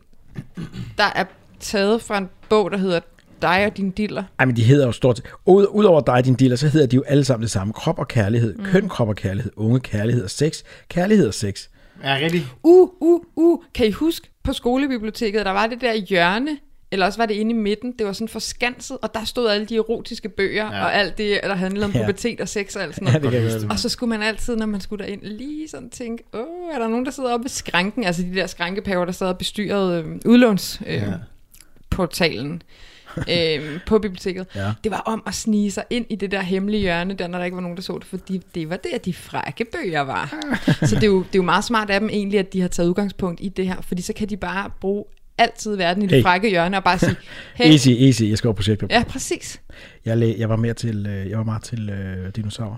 S4: der er taget fra en bog, der hedder Dig og din diller?
S2: Ej, men de hedder jo stort set- Ud, Udover dig og din dealer, så hedder de jo alle sammen det samme. Krop og kærlighed, mm. køn, krop og kærlighed, unge, kærlighed og sex, kærlighed og sex.
S3: Ja, rigtig.
S4: Uh, uh, uh. Kan I huske på skolebiblioteket, der var det der hjørne, eller også var det inde i midten, det var sådan forskanset, og der stod alle de erotiske bøger,
S3: Ja.
S4: ja. og alt det, der handlede om
S2: Ja.
S4: ja. pubertet og sex og alt sådan
S2: Ja,
S4: noget.
S2: det kan
S3: huske
S2: godt.
S4: Og så skulle man altid, når man skulle derind, lige sådan tænke, åh, er der nogen, der sidder oppe ved skranken? Altså de der skrankepaver, der sad og bestyrede øh, udlåns øh,
S3: Ja.
S4: ja. øh, på biblioteket.
S2: Ja.
S4: Det var om at snige sig ind i det der hemmelige hjørne, der når der ikke var nogen, der så det, fordi det var der, de frække bøger var. så det er, jo, det er jo meget smart af dem egentlig, at de har taget udgangspunkt i det her, fordi så kan de bare bruge altid verden i det
S2: Hey.
S4: frække hjørne og bare sige, hey,
S2: Easy, easy. Jeg skriver projekter.
S4: ja, præcis.
S2: Jeg, læ- jeg var mere til, øh, jeg var meget til øh, dinosaurer.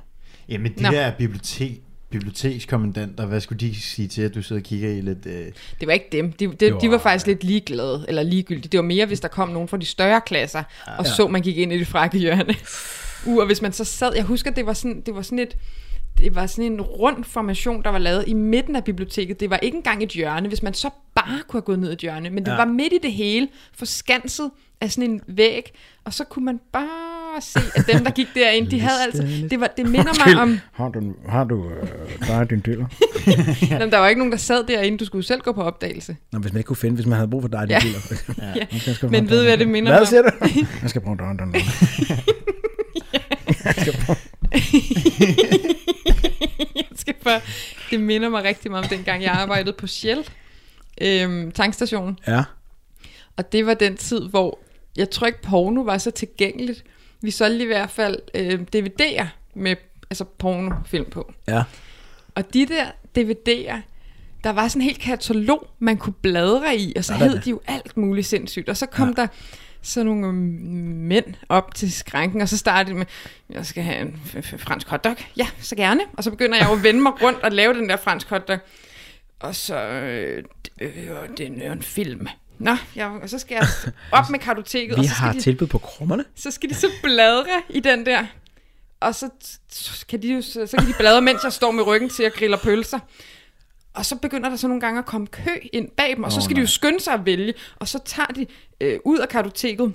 S3: Jamen, de
S4: Nå.
S3: der bibliotek, bibliotekskommandanter, hvad skulle de sige til, at du sidder og kigger i lidt... Øh...
S4: Det var ikke dem. De, de,
S2: Det
S4: de
S2: var-
S4: faktisk lidt ligeglade, eller ligegyldige. Det var mere, hvis der kom nogen fra de større klasser, og så man gik ind i det frække hjørne. Uh, og hvis man så sad, jeg husker, det var sådan, det var sådan et, det var sådan en rund formation, der var lavet i midten af biblioteket. Det var ikke engang et hjørne, hvis man så bare kunne have gået ned i et hjørne. Men det
S2: Ja.
S4: ja. var midt i det hele, forskanset af sådan en væg, og så kunne man bare se, at dem, der gik derind, de havde altså... Det, var, det minder mig om...
S2: Har du, har du øh, dig din dealer?
S4: Jamen, der var ikke nogen, der sad derinde. Du skulle selv gå på opdagelse.
S2: Nå, hvis man ikke kunne finde, hvis man havde brug for dig din
S4: Ja. Ja.
S2: Skrive
S4: Men
S2: dig
S4: ved
S2: om
S4: du, hvad
S2: dig.
S4: det minder
S2: Hvad
S4: mig
S2: siger du? Jeg skal bruge don, don, don.
S4: Bare, det minder mig rigtig meget om dengang, jeg arbejdede på Shell øhm, tankstationen.
S2: Ja.
S4: Og det var den tid, hvor jeg tror ikke porno var så tilgængeligt. Vi solgte i hvert fald øh, DVD'er med altså pornofilm på.
S2: Ja.
S4: Og de der DVD'er, der var sådan en helt katalog, man kunne bladre i, og så hed de jo alt muligt sindssygt. Og så kom ja. der så nogle øhm, mænd op til skranken, og så startede de med, jeg skal have en fransk hotdog. Ja, så gerne. Og så begynder jeg jo at vende mig rundt og lave den der fransk hotdog. Og så, øh, øh, det er en film. Nå, ja, og så skal jeg op med kartoteket,
S2: Vi
S4: og så skal
S2: har
S4: de
S2: tilbud på krummerne.
S4: så skal de så bladre i den der. Og så, kan de jo, så, kan de bladre, mens jeg står med ryggen til at grille pølser. Og så begynder der så nogle gange at komme kø ind bag dem, og så
S3: Åh,
S4: skal de jo
S3: nej.
S4: skynde sig at vælge. Og så tager de øh, ud af kartoteket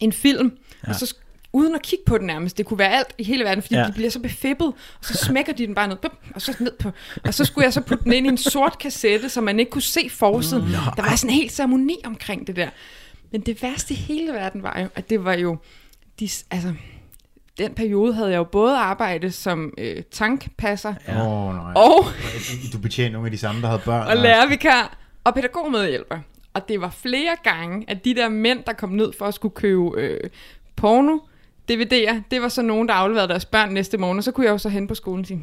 S4: en film, ja. og så uden at kigge på den nærmest. Det kunne være alt i hele verden, fordi
S2: Ja.
S4: de bliver så befippet, og så smækker de den bare ned, bup, og så ned på. Og så skulle jeg så putte den ind i en sort kassette, så man ikke kunne se forsiden.
S2: Nå,
S4: der var sådan en helt ceremoni omkring det der. Men det værste i hele verden var jo, at det var jo, de, altså, den periode havde jeg jo både arbejdet som øh, tankpasser
S3: ja. oh, nej.
S4: og
S3: Du betjener nogle af de samme, der havde børn.
S4: og lærervikar og pædagogmedhjælper. Og det var flere gange, at de der mænd, der kom ned for at skulle købe øh, porno, DVD'er, det var så nogen, der afleverede deres børn næste morgen, og så kunne jeg jo så hen på skolen og sige,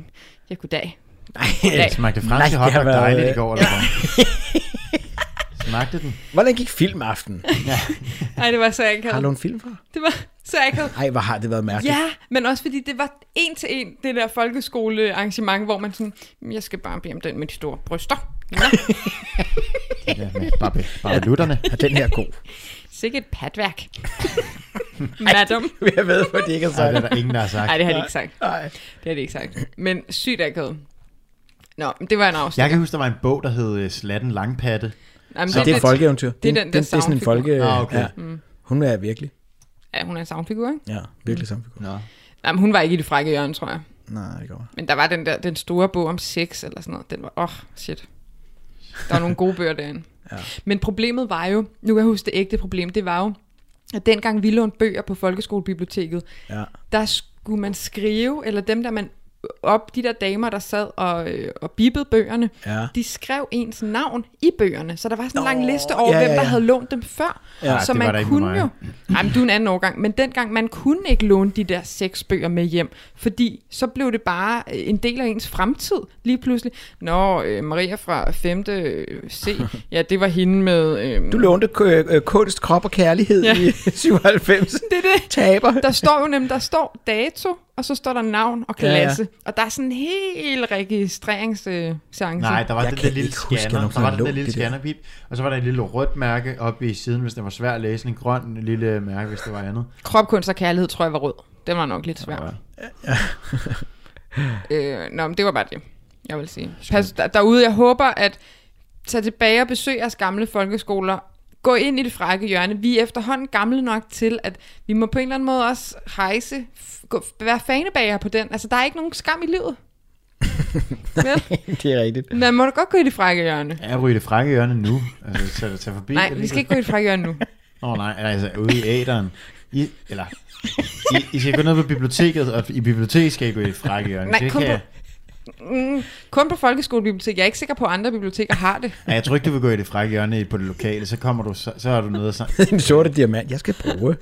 S4: ja, goddag.
S3: Det smagte fransk
S2: Nej, det har
S3: hotdog
S2: været-
S3: dejligt i går, eller hvad? Smagte den?
S2: Hvordan gik filmaften?
S4: Nej, det var så ikke
S2: Har du en film fra?
S4: Det var så ikke
S2: Ej, hvor har det været mærkeligt.
S4: Ja, men også fordi det var en til en, det der folkeskolearrangement, hvor man sådan, jeg skal bare bede om den med de store bryster.
S3: Ja, med bare, bare lutterne.
S2: Er den her god?
S4: sikke et patværk. Madam.
S2: Jeg ved, hvor de ikke har
S3: Nej, det er
S2: sagt.
S3: der ingen, der har sagt.
S4: Nej, det har de ikke sagt.
S2: Nej.
S4: Det har de ikke sagt. Men sygt akavet. Nå, det var en afsnit.
S3: Jeg kan huske, der var en bog, der hed øh, Slatten Langpatte.
S4: Jamen,
S2: Så det er et folkeeventyr.
S4: det er den der
S2: det er sådan en folke...
S3: Ah, okay.
S2: Ja. Hun er virkelig.
S4: Ja, hun er en soundfigur, ikke?
S2: Ja, virkelig samfigur.
S3: Nå.
S4: Nej, men hun var ikke i det frække hjørne, tror jeg.
S2: Nej, det går.
S4: Men der var den der, den store bog om sex, eller sådan noget. Den var, åh, oh, shit. Der var nogle gode bøger derinde.
S2: Ja.
S4: Men problemet var jo, nu kan jeg huske det ægte problem, det var jo, at dengang vi lånte bøger på folkeskolebiblioteket,
S2: Ja.
S4: der skulle man skrive, eller dem der man op, de der damer, der sad og, øh, og bippede bøgerne,
S2: Ja.
S4: de skrev ens navn i bøgerne. Så der var sådan en
S2: Nå,
S4: lang liste over,
S2: ja,
S4: hvem
S2: ja,
S4: der
S2: ja.
S4: havde lånt dem før.
S2: Ja,
S4: så
S3: det var
S4: man
S3: der
S4: kunne jo... Ej, men du er en anden årgang. Men dengang, man kunne ikke låne de der seks bøger med hjem, fordi så blev det bare øh, en del af ens fremtid lige pludselig. Nå, øh, Maria fra 5. C, ja, det var hende med... Øh,
S2: Du lånte øh, øh, kunst, krop og kærlighed
S4: Ja.
S2: i 97.
S4: det er det.
S2: Taber.
S4: Der står jo nemlig, der står dato, og så står der navn og
S2: Ja, ja.
S4: klasse. Og der er sådan en hel registreringschance.
S3: Nej, der var
S2: Jeg
S3: den der lille
S2: huske,
S3: scanner. Der var den der lille scannerpip, og så var der et lille rødt mærke oppe i siden, hvis det var svært at læse. En grøn lille mærke, hvis det var andet.
S4: Krop, kunst og kærlighed, tror jeg var rød. Den var nok lidt svær.
S3: Ja.
S4: Øh, nå, men det var bare det, jeg vil sige. Pas der, derude, jeg håber, at tage tilbage og besøge jeres gamle folkeskoler. Gå ind i det frække hjørne. Vi er efterhånden gamle nok til, at vi må på en eller anden måde også rejse, f- gå, være fanebager på den. Altså, der er ikke nogen skam i livet. Vel?
S2: det er rigtigt.
S4: Man må da godt gå i det frække hjørne.
S3: Jeg ryger det frække hjørne nu. Altså, så tage forbi.
S4: Nej, vi skal ikke gå i det frække hjørne nu.
S3: Åh oh, nej, altså ude i æderen. I, eller, I, I skal gå ned på biblioteket, og i biblioteket skal I gå i det frække hjørne.
S4: Nej,
S3: det
S4: kun
S3: kan
S4: på- Mm, kun på folkeskolebibliotek. Jeg er ikke sikker på, at andre biblioteker har det.
S3: ja, jeg tror ikke, du vil gå i det frække hjørne på det lokale. Så kommer du, så, så er du og så,
S2: Den sorte diamant. Jeg skal bruge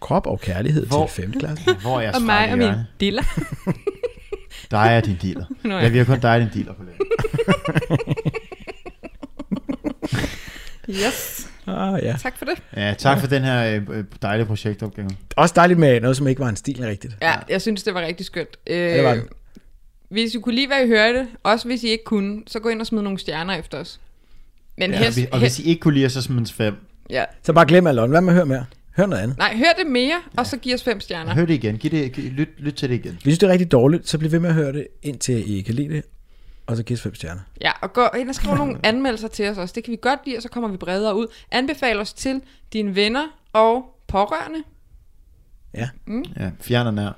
S2: krop og kærlighed
S3: Hvor-
S2: til 5. klasse.
S3: hvor er jeres
S4: Og mig og min
S3: hjørne?
S4: diller.
S3: Dig er din dealer.
S4: Nå, ja.
S3: Ja, vi har kun dig og din dealer på laget.
S4: Yes,
S2: Ah, ja.
S4: tak for det.
S3: Ja, tak for den her øh, dejlige projektopgave.
S2: Også dejligt med noget, som ikke var en stil rigtigt.
S4: Ja, jeg synes, det var rigtig skønt. Øh,
S2: det var det.
S4: Hvis I kunne lide, hvad I hørte, også hvis I ikke kunne, så gå ind og smid nogle stjerner efter os. Men
S3: Ja,
S4: helst,
S3: og hvis I ikke kunne lide os, så smid fem.
S4: ja.
S2: Så bare glem Alon. Hvad med at høre mere? Hør noget andet.
S4: Nej, hør det mere, og så giv os fem stjerner.
S3: Hør det igen. Giv det, giv, lyt, lyt til det igen.
S2: Hvis det er rigtig dårligt, så bliv ved med at høre det, indtil I kan lide det. Og så giv os 5 stjerner.
S4: Ja, og gå ind og skriv nogle anmeldelser til os også. Det kan vi godt lide, og så kommer vi bredere ud. Anbefal os til dine venner og pårørende.
S2: Ja.
S3: Ja, fjern og nær.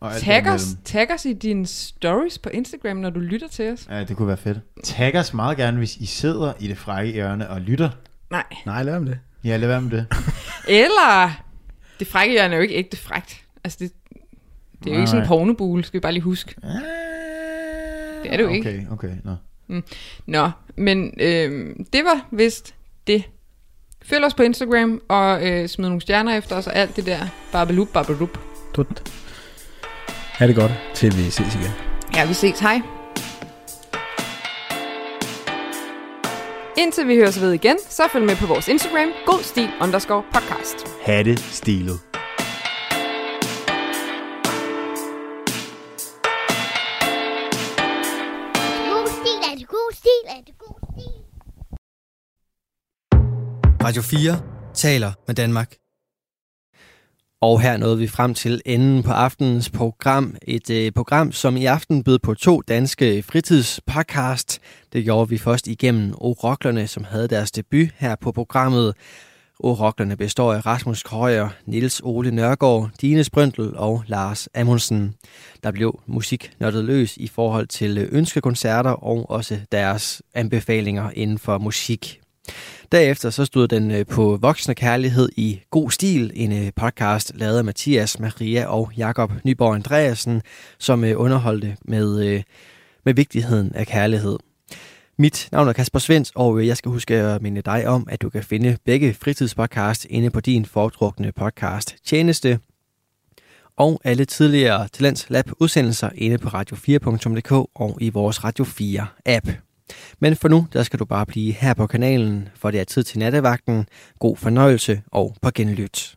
S3: Og alt
S4: Tag os, tag os i dine stories på Instagram, når du lytter til os.
S3: Ja, det kunne være fedt. Tag os meget gerne, hvis I sidder i det frække hjørne og lytter.
S4: Nej.
S2: Nej, lad om det.
S3: Ja, lad være med det.
S4: Eller, det frække hjørne er jo ikke ægte frækt. Altså, det, det er jo ikke sådan en
S3: Nej.
S4: pornobule, skal vi bare lige huske. Det er det jo ikke.
S3: Okay, okay. Nå.
S4: Nå, men øh, det var vist det. Følg os på Instagram og øh, smid nogle stjerner efter os og alt det der. Babalup, babalup.
S2: Tut. Ha' det godt, til vi ses igen.
S4: Ja, vi ses. Hej. Indtil vi høres ved igen, så følg med på vores Instagram, godstil underscore podcast.
S3: Ha' det stilet.
S9: God stil er det god stil er det god stil.
S1: Radio 4 taler med Danmark. Og her nåede vi frem til enden på aftenens program. Et øh, program, som i aften bød på to danske fritidspodcast. Det gjorde vi først igennem Oroklerne, som havde deres debut her på programmet. Oroklerne består af Rasmus Krøyer, Niels Ole Nørgaard, Dine Sprøntel og Lars Amundsen. Der blev musik nørdet løs i forhold til ønskekoncerter og også deres anbefalinger inden for musik. Derefter så stod den øh, på Voksne Kærlighed i God Stil, en øh, podcast lavet af Mathias, Maria og Jakob Nyborg Andreasen, som øh, underholdte med, med vigtigheden af kærlighed. Mit navn er Kasper Svens, og jeg skal huske at minde dig om, at du kan finde begge fritidspodcast inde på din foretrukne podcast tjeneste, og alle tidligere Talents Lab udsendelser inde på radio4.dk og i vores Radio 4 app. Men for nu, der skal du bare blive her på kanalen, for det er tid til nattevagten. God fornøjelse og på genlyt.